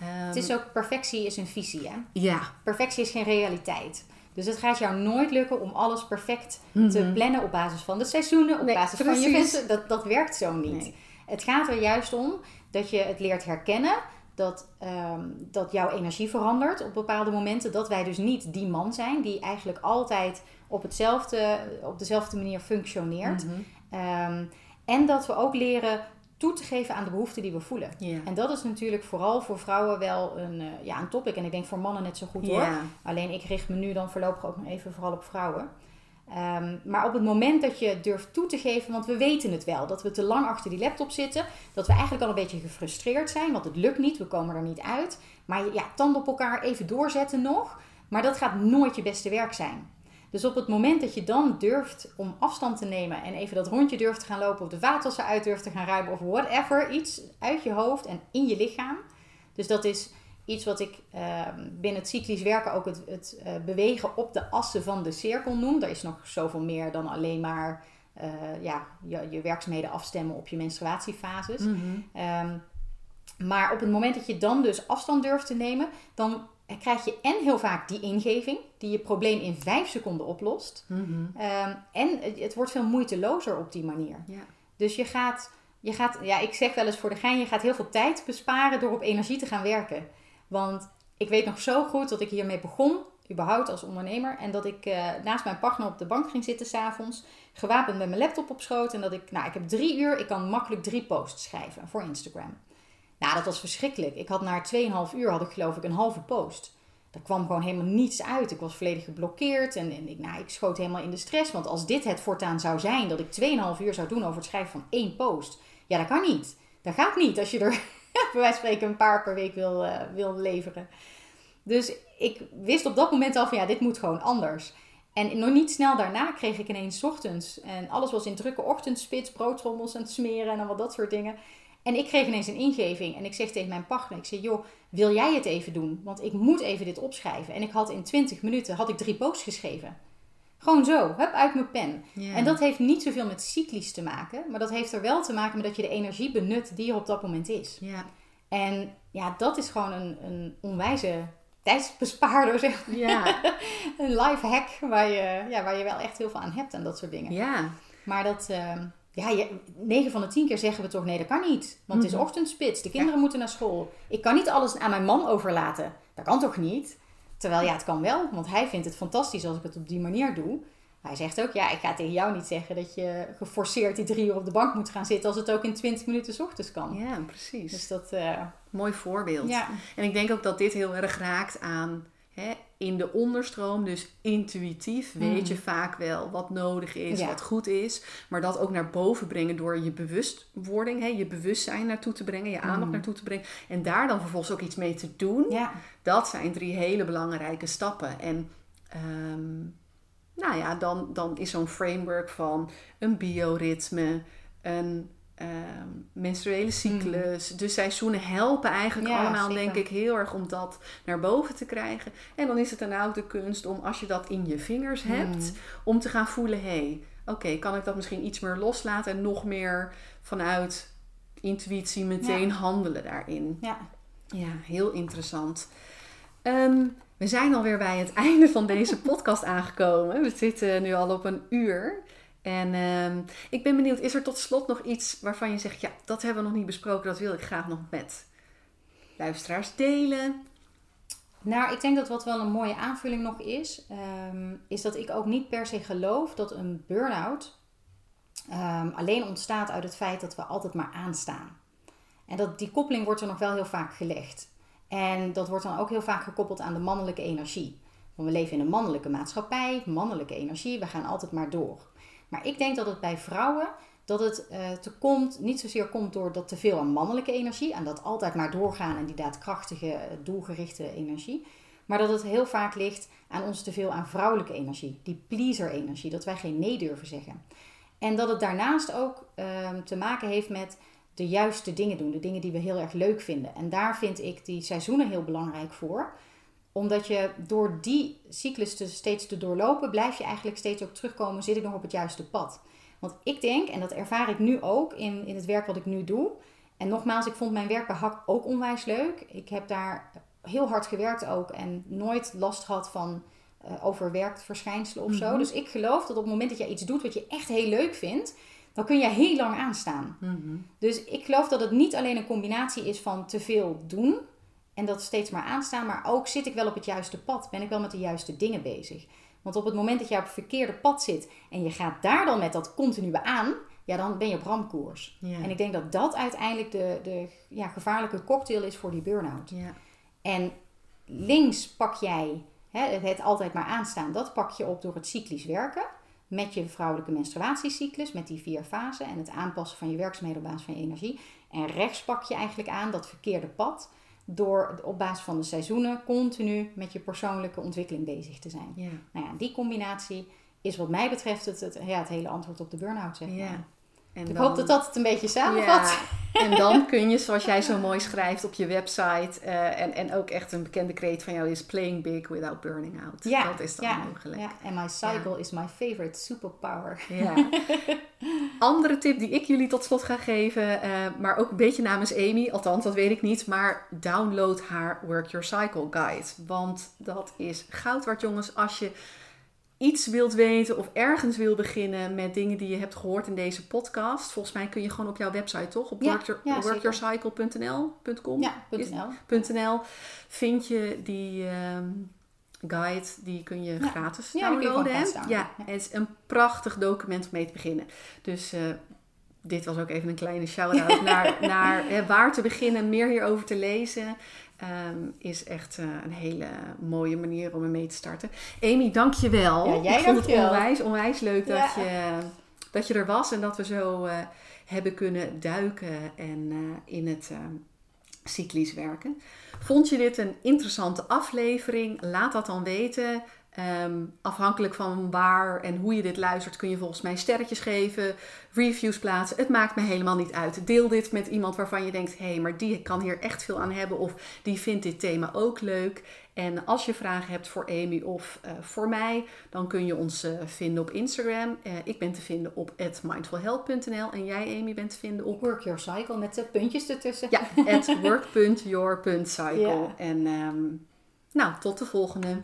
Ehm, Het is ook, perfectie is een visie, hè? Ja. Perfectie is geen realiteit. Dus het gaat jou nooit lukken om alles perfect te Mhm. plannen op basis van de seizoenen, op Nee, basis van je wensen. Dat, dat werkt zo niet. Nee. Het gaat er juist om dat je het leert herkennen. Dat, ehm, dat jouw energie verandert op bepaalde momenten. Dat wij dus niet die man zijn die eigenlijk altijd op, hetzelfde, op dezelfde manier functioneert. Mhm. Ehm, en dat we ook leren toe te geven aan de behoeften die we voelen. En dat is natuurlijk vooral voor vrouwen wel een, eh, ja, een topic. En ik denk voor mannen net zo goed hoor. Alleen ik richt me nu dan voorlopig ook nog even vooral op vrouwen. Ehm, maar op het moment dat je durft toe te geven, want we weten het wel, dat we te lang achter die laptop zitten, dat we eigenlijk al een beetje gefrustreerd zijn, want het lukt niet, we komen er niet uit. Maar ja, tanden op elkaar even doorzetten nog, maar dat gaat nooit je beste werk zijn. Dus op het moment dat je dan durft om afstand te nemen en even dat rondje durft te gaan lopen of de vaatwasser uit durft te gaan ruimen of whatever, iets uit je hoofd en in je lichaam. Dus dat is iets wat ik ehm, binnen het cyclisch werken ook het, het eh, bewegen op de assen van de cirkel noem. Er is nog zoveel meer dan alleen maar eh, ja, je, je werkzaamheden afstemmen op je menstruatiefases. Mhm. Ehm, maar op het moment dat je dan dus afstand durft te nemen, dan krijg je en heel vaak die ingeving, die je probleem in vijf seconden oplost. Mhm. Ehm, en het, het wordt veel moeitelozer op die manier. Ja. Dus je gaat, je gaat, ja, ik zeg wel eens voor de gein, je gaat heel veel tijd besparen door op energie te gaan werken. Want ik weet nog zo goed dat ik hiermee begon, überhaupt als ondernemer. En dat ik eh, naast mijn partner op de bank ging zitten s'avonds, gewapend met mijn laptop op schoot. En dat ik, nou, ik heb drie uur, ik kan makkelijk drie posts schrijven voor Instagram. Nou, dat was verschrikkelijk. Ik had na 2,5 uur, had ik geloof ik, een halve post. Er kwam gewoon helemaal niets uit. Ik was volledig geblokkeerd en, en ik, nou, ik schoot helemaal in de stress. Want als dit het voortaan zou zijn, dat ik 2,5 uur zou doen over het schrijven van één post. Ja, dat kan niet. Dat gaat niet als je er bij wijze van spreken een paar per week wil, eh, wil leveren. Dus ik wist op dat moment al van ja, dit moet gewoon anders. En nog niet snel daarna kreeg ik ineens ochtends. En alles was in drukke ochtendspits, broodtrommels aan het smeren en allemaal dat soort dingen. En ik kreeg ineens een ingeving. En ik zeg tegen mijn partner, ik zeg, joh, wil jij het even doen? Want ik moet even dit opschrijven. En ik had in 20 minuten had ik drie posts geschreven. Gewoon zo, hup, uit mijn pen. En dat heeft niet zoveel met cyclisch te maken. Maar dat heeft er wel te maken met dat je de energie benut die er op dat moment is. En ja, dat is gewoon een, een onwijze tijdsbespaarder, zeg maar. Ja. Een life hack waar je, ja, waar je wel echt heel veel aan hebt en dat soort dingen. ja. Maar dat, ehm, ja, je, 9 van de 10 keer zeggen we toch nee, dat kan niet. Want het is Mhm. ochtendspits, de kinderen moeten naar school. Ik kan niet alles aan mijn man overlaten. Dat kan toch niet? Terwijl ja, het kan wel, want hij vindt het fantastisch als ik het op die manier doe. Hij zegt ook, ja, ik ga tegen jou niet zeggen dat je geforceerd die drie uur op de bank moet gaan zitten als het ook in 20 minuten 's ochtends kan. Ja, precies. Dus dat, eh, Mooi voorbeeld. ja. En ik denk ook dat dit heel erg raakt aan hè, in de onderstroom, dus intuïtief, weet je vaak wel wat nodig is, Ja. wat goed is. Maar dat ook naar boven brengen door je bewustwording, hè, je bewustzijn naartoe te brengen, je aandacht Mm. naartoe te brengen. En daar dan vervolgens ook iets mee te doen. ja. Dat zijn drie hele belangrijke stappen. En ehm, nou ja, dan, dan is zo'n framework van een bioritme, een ehm, menstruele cyclus. De seizoenen helpen eigenlijk Ja, allemaal, zeker. denk ik, heel erg om dat naar boven te krijgen. En dan is het daarna ook de kunst om, als je dat in je vingers hebt, om te gaan voelen: hé, hey, oké, kan ik dat misschien iets meer loslaten en nog meer vanuit intuïtie meteen handelen daarin. ja. Ja, heel interessant. Ehm, we zijn alweer bij het einde van deze podcast aangekomen. We zitten nu al op een uur. En ehm, ik ben benieuwd, is er tot slot nog iets waarvan je zegt, ja, dat hebben we nog niet besproken, dat wil ik graag nog met luisteraars delen? Nou, ik denk dat wat wel een mooie aanvulling nog is, ehm, is dat ik ook niet per se geloof dat een burn-out ehm, alleen ontstaat uit het feit dat we altijd maar aanstaan. En dat, die koppeling wordt er nog wel heel vaak gelegd. En dat wordt dan ook heel vaak gekoppeld aan de mannelijke energie. Want we leven in een mannelijke maatschappij, mannelijke energie, we gaan altijd maar door. Maar ik denk dat het bij vrouwen dat het eh, te komt, niet zozeer komt door dat te veel aan mannelijke energie, aan dat altijd maar doorgaan en die daadkrachtige, eh, doelgerichte energie. Maar dat het heel vaak ligt aan ons te veel aan vrouwelijke energie, die pleaser-energie, dat wij geen nee durven zeggen. En dat het daarnaast ook ehm, te maken heeft met de juiste dingen doen, de dingen die we heel erg leuk vinden. En daar vind ik die seizoenen heel belangrijk voor. Omdat je door die cyclus te, steeds te doorlopen, blijf je eigenlijk steeds ook terugkomen, zit ik nog op het juiste pad. Want ik denk, en dat ervaar ik nu ook in, in het werk wat ik nu doe. En nogmaals, ik vond mijn werk bij HAK ook onwijs leuk. Ik heb daar heel hard gewerkt ook en nooit last gehad van uh, overwerkt verschijnselen of zo. Mhm. Dus ik geloof dat op het moment dat je iets doet wat je echt heel leuk vindt, dan kun je heel lang aanstaan. Mhm. Dus ik geloof dat het niet alleen een combinatie is van te veel doen en dat steeds maar aanstaan, maar ook zit ik wel op het juiste pad, ben ik wel met de juiste dingen bezig. Want op het moment dat je op het verkeerde pad zit en je gaat daar dan met dat continue aan, ja, dan ben je op ramkoers. Ja. En ik denk dat dat uiteindelijk de, de ja, gevaarlijke cocktail is voor die burn-out. Ja. En links pak jij hè, het altijd maar aanstaan. Dat pak je op door het cyclisch werken. Met je vrouwelijke menstruatiecyclus, met die vier fasen. En het aanpassen van je werkzaamheden op basis van je energie. En rechts pak je eigenlijk aan dat verkeerde pad. Door op basis van de seizoenen continu met je persoonlijke ontwikkeling bezig te zijn. Ja. Nou ja, die combinatie is wat mij betreft het, het, ja, het hele antwoord op de burn-out. Zeg maar. Ja. En Ik dan- hoop dat dat het een beetje samenvat. Ja, en dan kun je, zoals jij zo mooi schrijft op je website, eh, en, en ook echt een bekende kreet van jou is playing big without burning out. Ja, dat is dan ja, mogelijk. Ja, en my cycle is my favorite superpower. Ja. Andere tip die ik jullie tot slot ga geven, eh, maar ook een beetje namens Amy, althans dat weet ik niet, maar download haar Work Your Cycle Guide. Want dat is goud waard jongens als je iets wilt weten of ergens wil beginnen met dingen die je hebt gehoord in deze podcast. Volgens mij kun je gewoon op jouw website toch, op Ja, workyourcycle.nl.com Ja, .nl. .nl vind je die ehm, guide, die kun je Ja. gratis je downloaden. gratis ja, het is een prachtig document om mee te beginnen. Dus eh, dit was ook even een kleine shout-out naar, naar hè, waar te beginnen, meer hierover te lezen. Ehm, is echt eh, een hele mooie manier om ermee te starten. Amy, dank je wel. Ja, jij Ik vond het dankjewel. onwijs, onwijs leuk dat, je, dat je er was en dat we zo eh, hebben kunnen duiken en eh, in het cyclisch werken. Vond je dit een interessante aflevering? Laat dat dan weten. Ehm, afhankelijk van waar en hoe je dit luistert, kun je volgens mij sterretjes geven, reviews plaatsen. Het maakt me helemaal niet uit. Deel dit met iemand waarvan je denkt: hé, hey, maar die kan hier echt veel aan hebben, of die vindt dit thema ook leuk. En als je vragen hebt voor Amy of eh, voor mij, dan kun je ons eh, vinden op Instagram. Eh, ik ben te vinden op mindfulhealth.nl en jij, Amy, bent te vinden op Work your cycle met de puntjes ertussen. ja, at work.your.cycle. Ja. En ehm, nou, tot de volgende.